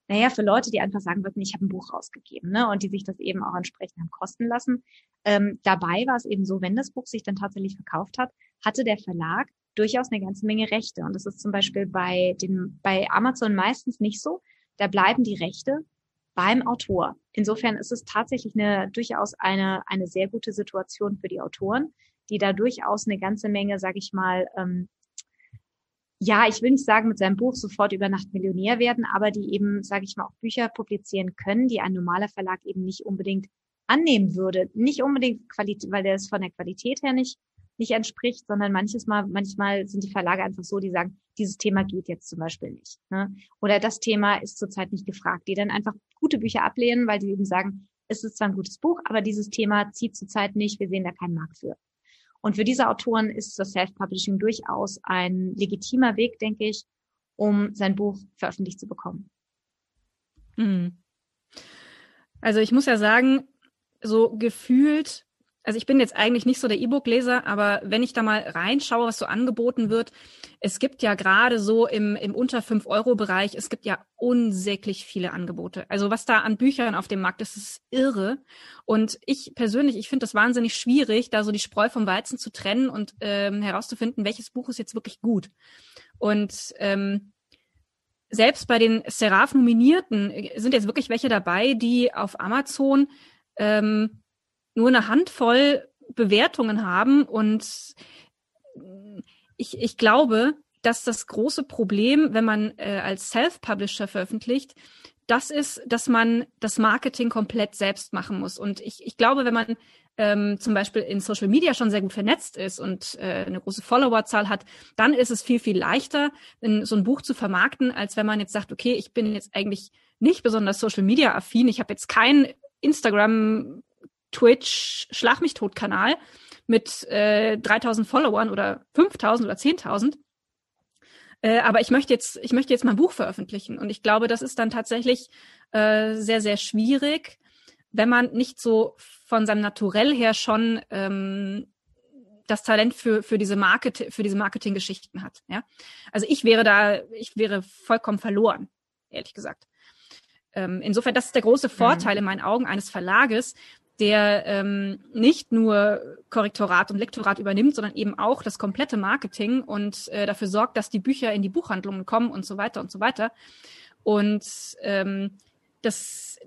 naja, für Leute, die einfach sagen würden, ich habe ein Buch rausgegeben, ne? Und die sich das eben auch entsprechend haben kosten lassen. Ähm, dabei war es eben so, wenn das Buch sich dann tatsächlich verkauft hat, hatte der Verlag durchaus eine ganze Menge Rechte. Und das ist zum Beispiel bei den, bei Amazon meistens nicht so. Da bleiben die Rechte beim Autor. Insofern ist es tatsächlich eine, durchaus eine, eine sehr gute Situation für die Autoren, die da durchaus eine ganze Menge, sage ich mal, ähm, ja, ich will nicht sagen, mit seinem Buch sofort über Nacht Millionär werden, aber die eben, sage ich mal, auch Bücher publizieren können, die ein normaler Verlag eben nicht unbedingt annehmen würde. Nicht unbedingt Qualität, weil der es von der Qualität her nicht nicht entspricht, sondern manches Mal, manchmal sind die Verlage einfach so, die sagen, dieses Thema geht jetzt zum Beispiel nicht. Ne? Oder das Thema ist zurzeit nicht gefragt, die dann einfach gute Bücher ablehnen, weil die eben sagen, es ist zwar ein gutes Buch, aber dieses Thema zieht zurzeit nicht, wir sehen da keinen Markt für. Und für diese Autoren ist das Self-Publishing durchaus ein legitimer Weg, denke ich, um sein Buch veröffentlicht zu bekommen. Hm. Also ich muss ja sagen, so gefühlt also ich bin jetzt eigentlich nicht so der E-Book-Leser, aber wenn ich da mal reinschaue, was so angeboten wird, es gibt ja gerade so im, im unter 5-Euro-Bereich, es gibt ja unsäglich viele Angebote. Also was da an Büchern auf dem Markt ist, ist irre. Und ich persönlich, ich finde das wahnsinnig schwierig, da so die Spreu vom Weizen zu trennen und ähm, herauszufinden, welches Buch ist jetzt wirklich gut. Und ähm, selbst bei den Seraph-Nominierten äh, sind jetzt wirklich welche dabei, die auf Amazon ähm, nur eine Handvoll Bewertungen haben und ich, ich glaube, dass das große Problem, wenn man äh, als Self-Publisher veröffentlicht, das ist, dass man das Marketing komplett selbst machen muss. Und ich, ich glaube, wenn man ähm, zum Beispiel in Social Media schon sehr gut vernetzt ist und äh, eine große Followerzahl hat, dann ist es viel, viel leichter, in, so ein Buch zu vermarkten, als wenn man jetzt sagt, okay, ich bin jetzt eigentlich nicht besonders Social Media affin, ich habe jetzt kein Instagram Twitch Schlag mich tot Kanal mit äh, 3000 Followern oder 5000 oder 10.000. Äh, aber ich möchte jetzt, ich möchte jetzt mein Buch veröffentlichen. Und ich glaube, das ist dann tatsächlich äh, sehr, sehr schwierig, wenn man nicht so von seinem Naturell her schon ähm, das Talent für, für diese Market, für diese Marketinggeschichten hat. Ja? Also ich wäre da, ich wäre vollkommen verloren, ehrlich gesagt. Ähm, insofern, das ist der große Vorteil mhm. in meinen Augen eines Verlages, der ähm, nicht nur Korrektorat und Lektorat übernimmt, sondern eben auch das komplette Marketing und äh, dafür sorgt, dass die Bücher in die Buchhandlungen kommen und so weiter und so weiter. Und ähm, das,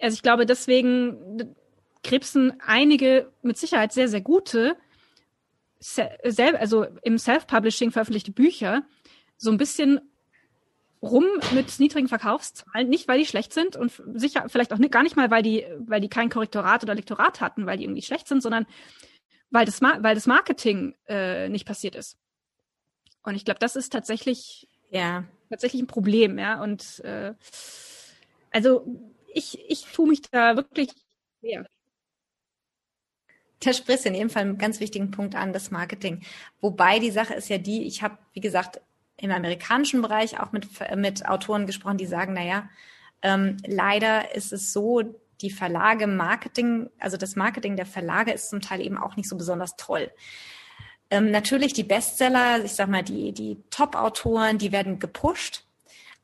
also ich glaube, deswegen krebsen einige mit Sicherheit sehr, sehr gute, also im Self-Publishing veröffentlichte Bücher so ein bisschen rum mit niedrigen Verkaufszahlen, nicht weil die schlecht sind und sicher vielleicht auch nicht, gar nicht mal, weil die, weil die kein Korrektorat oder Lektorat hatten, weil die irgendwie schlecht sind, sondern weil das, weil das Marketing äh, nicht passiert ist. Und ich glaube, das ist tatsächlich ja tatsächlich ein Problem, ja. Und äh, also ich ich tue mich da wirklich schwer. Da sprichst du in jedem Fall einen ganz wichtigen Punkt an, das Marketing. Wobei die Sache ist ja die, ich habe, wie gesagt, im amerikanischen Bereich auch mit, mit Autoren gesprochen, die sagen, naja, ähm, leider ist es so, die Verlage Marketing, also das Marketing der Verlage ist zum Teil eben auch nicht so besonders toll. Ähm, natürlich die Bestseller, ich sag mal, die, die Top-Autoren, die werden gepusht.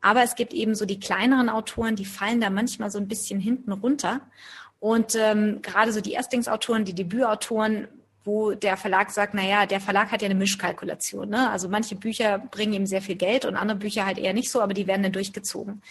Aber es gibt eben so die kleineren Autoren, die fallen da manchmal so ein bisschen hinten runter. Und ähm, gerade so die Erstlingsautoren, die Debütautoren wo der Verlag sagt, na ja, der Verlag hat ja eine Mischkalkulation. Ne? Also manche Bücher bringen ihm sehr viel Geld und andere Bücher halt eher nicht so, aber die werden dann durchgezogen.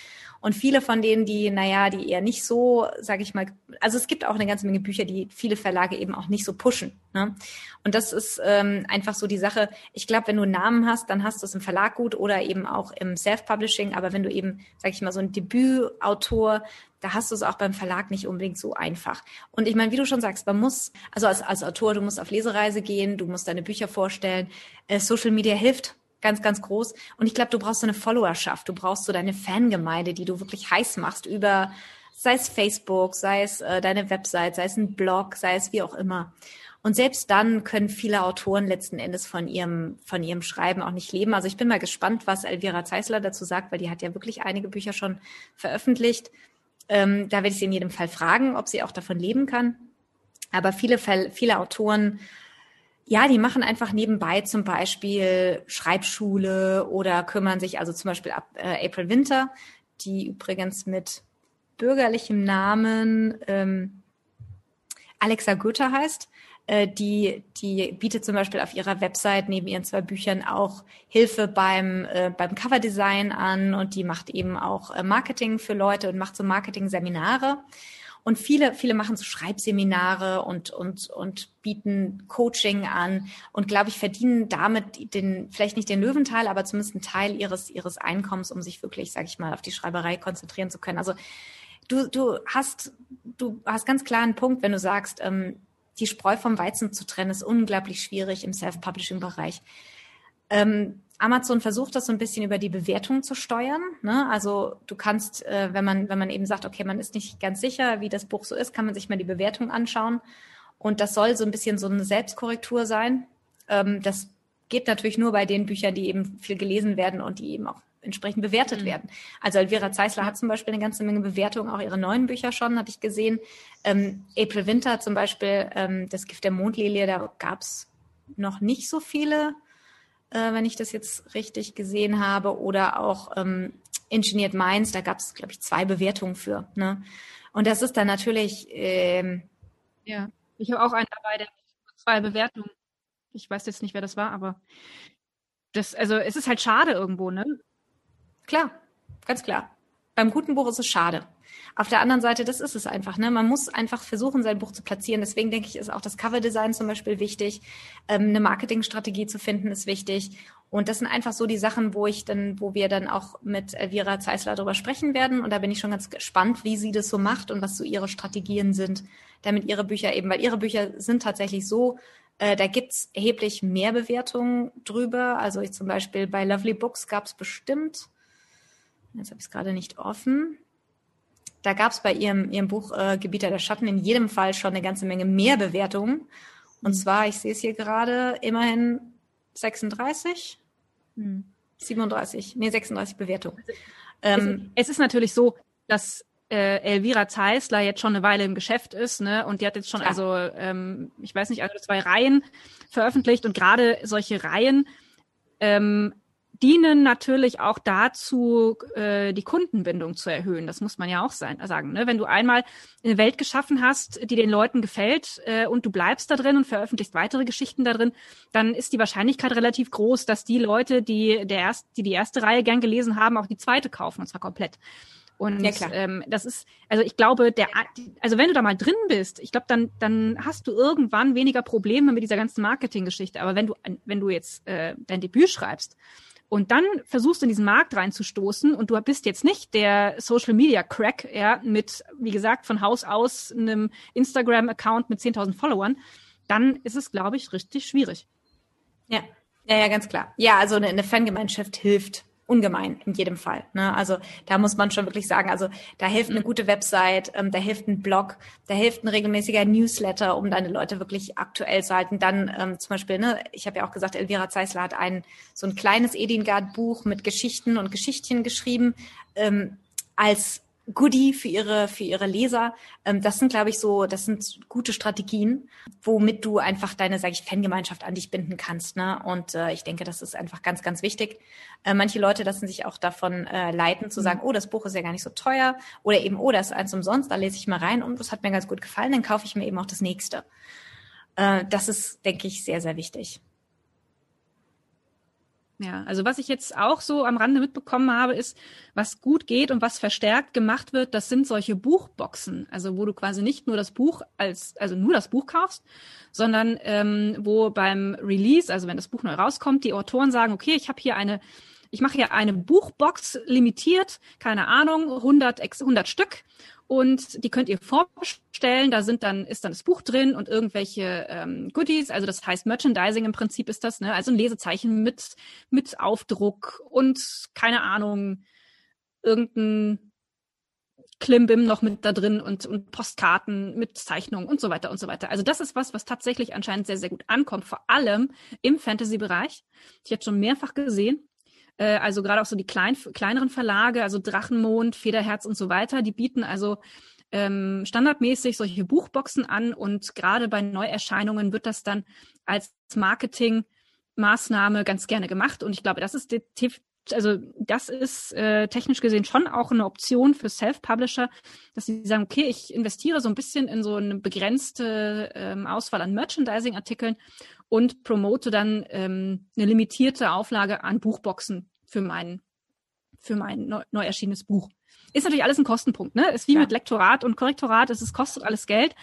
Und viele von denen, die, naja, die eher nicht so, sage ich mal, also es gibt auch eine ganze Menge Bücher, die viele Verlage eben auch nicht so pushen. Ne? Und das ist ähm, einfach so die Sache. Ich glaube, wenn du einen Namen hast, dann hast du es im Verlag gut oder eben auch im Self-Publishing. Aber wenn du eben, sage ich mal, so ein Debütautor da hast du es auch beim Verlag nicht unbedingt so einfach. Und ich meine, wie du schon sagst, man muss, also als, als Autor, du musst auf Lesereise gehen, du musst deine Bücher vorstellen. Äh, Social Media hilft ganz, ganz groß. Und ich glaube, du brauchst so eine Followerschaft, du brauchst so deine Fangemeinde, die du wirklich heiß machst über, sei es Facebook, sei es äh, deine Website, sei es ein Blog, sei es wie auch immer. Und selbst dann können viele Autoren letzten Endes von ihrem, von ihrem Schreiben auch nicht leben. Also ich bin mal gespannt, was Elvira Zeisler dazu sagt, weil die hat ja wirklich einige Bücher schon veröffentlicht. Ähm, da werde ich sie in jedem Fall fragen, ob sie auch davon leben kann. Aber viele, viele Autoren, ja, die machen einfach nebenbei zum Beispiel Schreibschule oder kümmern sich, also zum Beispiel ab äh, April Winter, die übrigens mit bürgerlichem Namen ähm, Alexa Goethe heißt. Äh, die, die bietet zum Beispiel auf ihrer Website neben ihren zwei Büchern auch Hilfe beim, äh, beim Coverdesign an und die macht eben auch äh, Marketing für Leute und macht so Marketing-Seminare. Und viele, viele machen so Schreibseminare und, und, und bieten Coaching an und glaube ich, verdienen damit den, vielleicht nicht den Löwenteil, aber zumindest einen Teil ihres, ihres Einkommens, um sich wirklich, sage ich mal, auf die Schreiberei konzentrieren zu können. Also du, du hast, du hast ganz klar einen Punkt, wenn du sagst, ähm, die Spreu vom Weizen zu trennen, ist unglaublich schwierig im Self-Publishing-Bereich. Ähm, Amazon versucht das so ein bisschen über die Bewertung zu steuern. Ne? Also du kannst, äh, wenn man, wenn man eben sagt, okay, man ist nicht ganz sicher, wie das Buch so ist, kann man sich mal die Bewertung anschauen. Und das soll so ein bisschen so eine Selbstkorrektur sein. Ähm, das geht natürlich nur bei den Büchern, die eben viel gelesen werden und die eben auch entsprechend bewertet mhm. werden. Also Elvira Zeisler hat zum Beispiel eine ganze Menge Bewertungen, auch ihre neuen Bücher schon, hatte ich gesehen. Ähm, April Winter zum Beispiel, ähm, das Gift der Mondlilie, da gab es noch nicht so viele, äh, wenn ich das jetzt richtig gesehen habe. Oder auch ähm, Engineered Minds, da gab es, glaube ich, zwei Bewertungen für. Ne? Und das ist dann natürlich. Ähm, ja, ich habe auch einen dabei, der zwei Bewertungen. Ich weiß jetzt nicht, wer das war, aber das, also es ist halt schade irgendwo, ne? Klar, ganz klar. Beim guten Buch ist es schade. Auf der anderen Seite, das ist es einfach. Ne? Man muss einfach versuchen, sein Buch zu platzieren. Deswegen denke ich, ist auch das Coverdesign zum Beispiel wichtig. Ähm, eine Marketingstrategie zu finden ist wichtig. Und das sind einfach so die Sachen, wo ich dann, wo wir dann auch mit Elvira Zeisler darüber sprechen werden. Und da bin ich schon ganz gespannt, wie sie das so macht und was so ihre Strategien sind, damit ihre Bücher eben, weil ihre Bücher sind tatsächlich so, äh, da gibt's erheblich mehr Bewertungen drüber. Also ich zum Beispiel bei Lovely Books gab es bestimmt Jetzt habe ich es gerade nicht offen. Da gab es bei ihrem, ihrem Buch äh, Gebieter der Schatten in jedem Fall schon eine ganze Menge mehr Bewertungen. Und zwar, ich sehe es hier gerade, immerhin 36, hm. 37, nee, 36 Bewertungen. Ähm, es, es ist natürlich so, dass äh, Elvira Zeisler jetzt schon eine Weile im Geschäft ist, ne? Und die hat jetzt schon, Klar. also ähm, ich weiß nicht, also zwei Reihen veröffentlicht und gerade solche Reihen ähm, dienen natürlich auch dazu, äh, die Kundenbindung zu erhöhen. Das muss man ja auch sein, sagen. Ne? Wenn du einmal eine Welt geschaffen hast, die den Leuten gefällt äh, und du bleibst da drin und veröffentlichst weitere Geschichten da drin, dann ist die Wahrscheinlichkeit relativ groß, dass die Leute, die, der erst, die die erste Reihe gern gelesen haben, auch die zweite kaufen, und zwar komplett. Und ja, ähm, das ist, also ich glaube, der, also wenn du da mal drin bist, ich glaube, dann, dann hast du irgendwann weniger Probleme mit dieser ganzen Marketinggeschichte. Aber wenn du, wenn du jetzt äh, dein Debüt schreibst und dann versuchst du in diesen Markt reinzustoßen und du bist jetzt nicht der Social Media Crack, ja, mit, wie gesagt, von Haus aus einem Instagram-Account mit 10.000 Followern, dann ist es, glaube ich, richtig schwierig. Ja, ja, ja, ganz klar. Ja, also eine, eine Fangemeinschaft hilft ungemein in jedem Fall. Ne? Also da muss man schon wirklich sagen, also da hilft eine gute Website, ähm, da hilft ein Blog, da hilft ein regelmäßiger Newsletter, um deine Leute wirklich aktuell zu halten. Dann ähm, zum Beispiel, ne, ich habe ja auch gesagt, Elvira Zeisler hat ein so ein kleines Edingard-Buch mit Geschichten und Geschichtchen geschrieben ähm, als Goodie für ihre, für ihre Leser. Ähm, das sind, glaube ich, so, das sind gute Strategien, womit du einfach deine, sage ich, Fangemeinschaft an dich binden kannst. Ne? Und äh, ich denke, das ist einfach ganz, ganz wichtig. Äh, manche Leute lassen sich auch davon äh, leiten, zu sagen, mhm. oh, das Buch ist ja gar nicht so teuer. Oder eben, oh, das ist eins umsonst, da lese ich mal rein und das hat mir ganz gut gefallen, dann kaufe ich mir eben auch das nächste. Äh, das ist, denke ich, sehr, sehr wichtig. Ja, also was ich jetzt auch so am Rande mitbekommen habe, ist, was gut geht und was verstärkt gemacht wird, das sind solche Buchboxen. Also wo du quasi nicht nur das Buch als, also nur das Buch kaufst, sondern ähm, wo beim Release, also wenn das Buch neu rauskommt, die Autoren sagen, okay, ich habe hier eine, ich mache hier eine Buchbox limitiert, keine Ahnung, 100, 100 Stück und die könnt ihr vorstellen. Da sind dann ist dann das Buch drin und irgendwelche ähm, Goodies. Also das heißt Merchandising im Prinzip ist das, ne? Also ein Lesezeichen mit mit Aufdruck und keine Ahnung irgendein Klimbim noch mit da drin und, und Postkarten mit Zeichnungen und so weiter und so weiter. Also das ist was, was tatsächlich anscheinend sehr, sehr gut ankommt, vor allem im Fantasy-Bereich. Ich habe schon mehrfach gesehen, Äh, also gerade auch so die klein, kleineren Verlage, also Drachenmond, Federherz und so weiter, die bieten also ähm, standardmäßig solche Buchboxen an und gerade bei Neuerscheinungen wird das dann als Marketingmaßnahme ganz gerne gemacht und ich glaube, das ist also das ist äh, technisch gesehen schon auch eine Option für Self-Publisher, dass sie sagen, okay, ich investiere so ein bisschen in so eine begrenzte ähm, Auswahl an Merchandising-Artikeln und promote dann ähm, eine limitierte Auflage an Buchboxen für mein, für mein neu, neu erschienenes Buch. Ist natürlich alles ein Kostenpunkt, ne? Ist wie ja. mit Lektorat und Korrektorat, es ist, kostet alles Geld,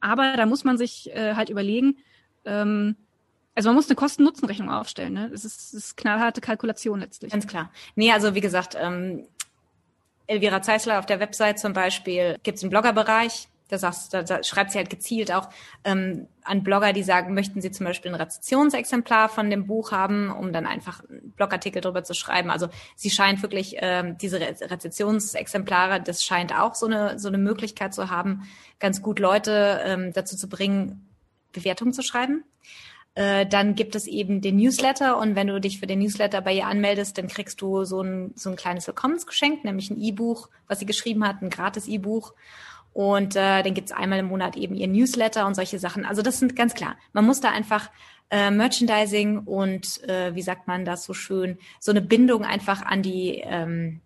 aber da muss man sich äh, halt überlegen, ähm, also man muss eine Kosten-Nutzen-Rechnung aufstellen, ne? Das ist, das ist knallharte Kalkulation letztlich. Ganz klar. Nee, also wie gesagt, ähm, Elvira Zeisler auf der Website zum Beispiel gibt es einen Bloggerbereich, da, sagst, da, da schreibt sie halt gezielt auch ähm, an Blogger, die sagen, möchten sie zum Beispiel ein Rezessionsexemplar von dem Buch haben, um dann einfach einen Blogartikel drüber zu schreiben. Also sie scheint wirklich ähm, diese Re Rezessionsexemplare, das scheint auch so eine so eine Möglichkeit zu haben, ganz gut Leute ähm, dazu zu bringen, Bewertungen zu schreiben. Äh, dann gibt es eben den Newsletter und wenn du dich für den Newsletter bei ihr anmeldest, dann kriegst du so ein, so ein kleines Willkommensgeschenk, nämlich ein E-Buch, was sie geschrieben hat, ein gratis E-Buch. Und äh, dann gibt's einmal im Monat eben ihr Newsletter und solche Sachen. Also das sind ganz klar. Man muss da einfach äh, Merchandising und äh, wie sagt man das so schön, so eine Bindung einfach an die ähm,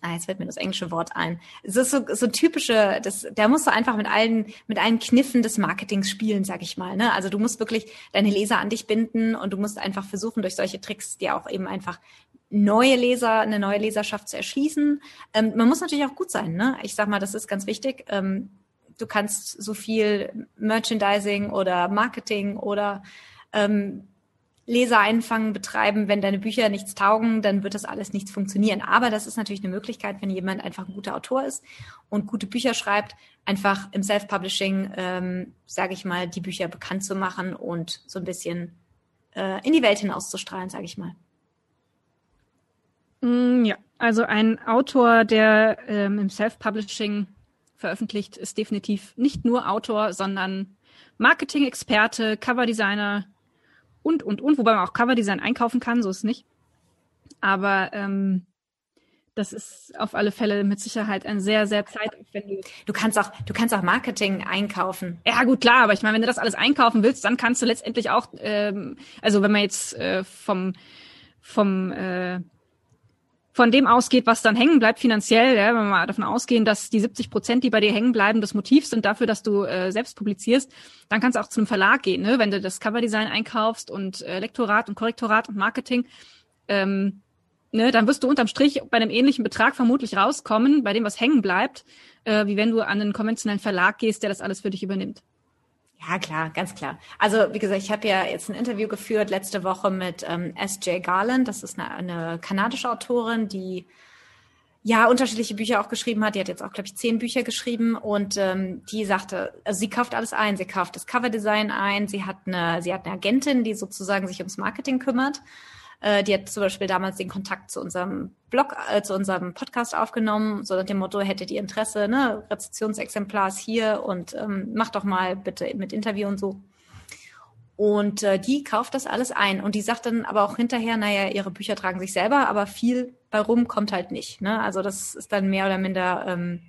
Ah, jetzt fällt mir das englische Wort ein. Es ist so, so typische, das, da musst du einfach mit allen, mit allen Kniffen des Marketings spielen, sag ich mal. Ne? Also du musst wirklich deine Leser an dich binden und du musst einfach versuchen, durch solche Tricks dir auch eben einfach neue Leser, eine neue Leserschaft zu erschließen. Ähm, man muss natürlich auch gut sein. Ne? Ich sag mal, das ist ganz wichtig. Ähm, du kannst so viel Merchandising oder Marketing oder ähm, Leser betreiben. Wenn deine Bücher nichts taugen, dann wird das alles nichts funktionieren. Aber das ist natürlich eine Möglichkeit, wenn jemand einfach ein guter Autor ist und gute Bücher schreibt, einfach im Self-Publishing, ähm, sage ich mal, die Bücher bekannt zu machen und so ein bisschen äh, in die Welt hinauszustrahlen, sage ich mal. Mm, ja, also ein Autor, der ähm, im Self-Publishing veröffentlicht, ist definitiv nicht nur Autor, sondern Marketing-Experte, Coverdesigner und, und, und, wobei man auch Coverdesign einkaufen kann, so ist es nicht. Aber ähm, das ist auf alle Fälle mit Sicherheit ein sehr, sehr zeitaufwendiges. Du kannst auch, du kannst auch Marketing einkaufen. Ja, gut, klar, aber ich meine, wenn du das alles einkaufen willst, dann kannst du letztendlich auch, ähm, also wenn man jetzt äh, vom, vom äh, von dem ausgeht, was dann hängen bleibt finanziell, ja, wenn wir mal davon ausgehen, dass die 70 Prozent, die bei dir hängen bleiben, das Motiv sind dafür, dass du äh, selbst publizierst, dann kannst du auch zu einem Verlag gehen, ne? wenn du das Coverdesign einkaufst und äh, Lektorat und Korrektorat und Marketing. Ähm, ne, dann wirst du unterm Strich bei einem ähnlichen Betrag vermutlich rauskommen, bei dem was hängen bleibt, äh, wie wenn du an einen konventionellen Verlag gehst, der das alles für dich übernimmt. Ja, klar, ganz klar. Also wie gesagt, ich habe ja jetzt ein Interview geführt letzte Woche mit ähm, S.J. Garland. Das ist eine, eine kanadische Autorin, die ja unterschiedliche Bücher auch geschrieben hat. Die hat jetzt auch, glaube ich, zehn Bücher geschrieben und ähm, die sagte, also sie kauft alles ein. Sie kauft das Coverdesign ein. Sie hat eine, sie hat eine Agentin, die sozusagen sich ums Marketing kümmert. Äh, die hat zum Beispiel damals den Kontakt zu unserem Blog, äh, zu unserem Podcast aufgenommen, so nach dem Motto, hättet ihr Interesse, ne, Rezessionsexemplars hier und ähm, macht doch mal bitte mit Interview und so. Und äh, die kauft das alles ein. Und die sagt dann aber auch hinterher, naja, ihre Bücher tragen sich selber, aber viel bei rum kommt halt nicht. Ne? Also das ist dann mehr oder minder ähm,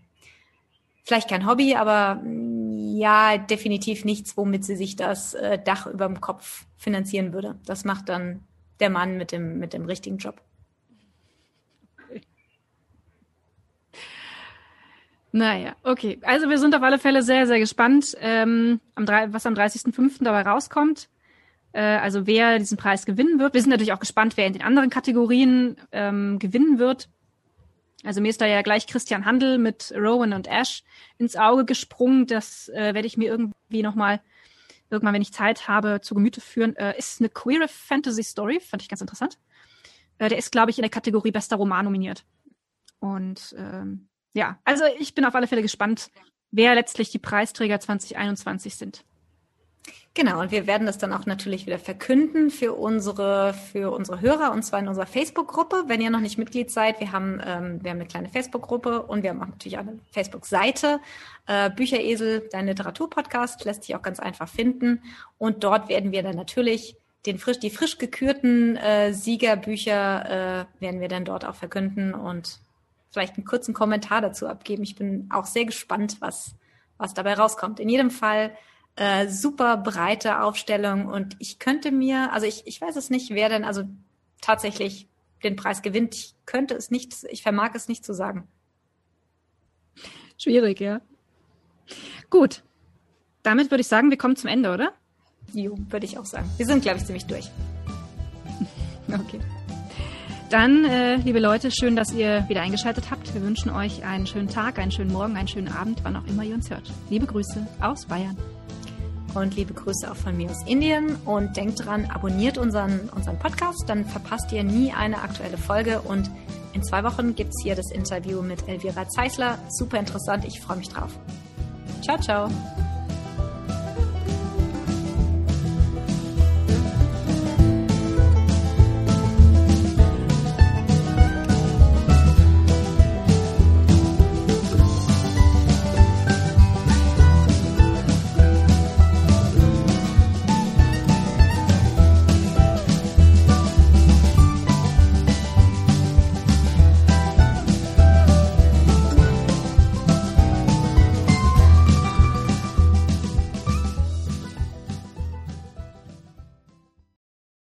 vielleicht kein Hobby, aber ja, definitiv nichts, womit sie sich das äh, Dach über dem Kopf finanzieren würde. Das macht dann der Mann mit dem, mit dem richtigen Job. Naja, okay. Also wir sind auf alle Fälle sehr, sehr gespannt, ähm, am was am 30.05. dabei rauskommt. Äh, also wer diesen Preis gewinnen wird. Wir sind natürlich auch gespannt, wer in den anderen Kategorien ähm, gewinnen wird. Also mir ist da ja gleich Christian Handel mit Rowan und Ash ins Auge gesprungen. Das äh, werde ich mir irgendwie nochmal irgendwann, wenn ich Zeit habe, zu Gemüte führen, äh, ist eine queere Fantasy Story, fand ich ganz interessant. Äh, der ist, glaube ich, in der Kategorie bester Roman nominiert. Und ähm, ja, also ich bin auf alle Fälle gespannt, wer letztlich die Preisträger 2021 sind. Genau, und wir werden das dann auch natürlich wieder verkünden für unsere, für unsere Hörer und zwar in unserer Facebook-Gruppe. Wenn ihr noch nicht Mitglied seid, wir haben, ähm, wir haben eine kleine Facebook-Gruppe und wir haben auch natürlich eine Facebook-Seite. Äh, Bücheresel, dein Literaturpodcast, lässt sich auch ganz einfach finden. Und dort werden wir dann natürlich den frisch, die frisch gekürten äh, Siegerbücher äh, werden wir dann dort auch verkünden und vielleicht einen kurzen Kommentar dazu abgeben. Ich bin auch sehr gespannt, was, was dabei rauskommt. In jedem Fall äh, super breite Aufstellung und ich könnte mir, also ich, ich weiß es nicht, wer denn also tatsächlich den Preis gewinnt. Ich könnte es nicht, ich vermag es nicht zu sagen. Schwierig, ja. Gut. Damit würde ich sagen, wir kommen zum Ende, oder? Jo, würde ich auch sagen. Wir sind, glaube ich, ziemlich durch. okay. Dann, äh, liebe Leute, schön, dass ihr wieder eingeschaltet habt. Wir wünschen euch einen schönen Tag, einen schönen Morgen, einen schönen Abend, wann auch immer ihr uns hört. Liebe Grüße aus Bayern. Und liebe Grüße auch von mir aus Indien. Und denkt dran, abonniert unseren, unseren Podcast, dann verpasst ihr nie eine aktuelle Folge. Und in zwei Wochen gibt es hier das Interview mit Elvira Zeisler. Super interessant, ich freue mich drauf. Ciao, ciao.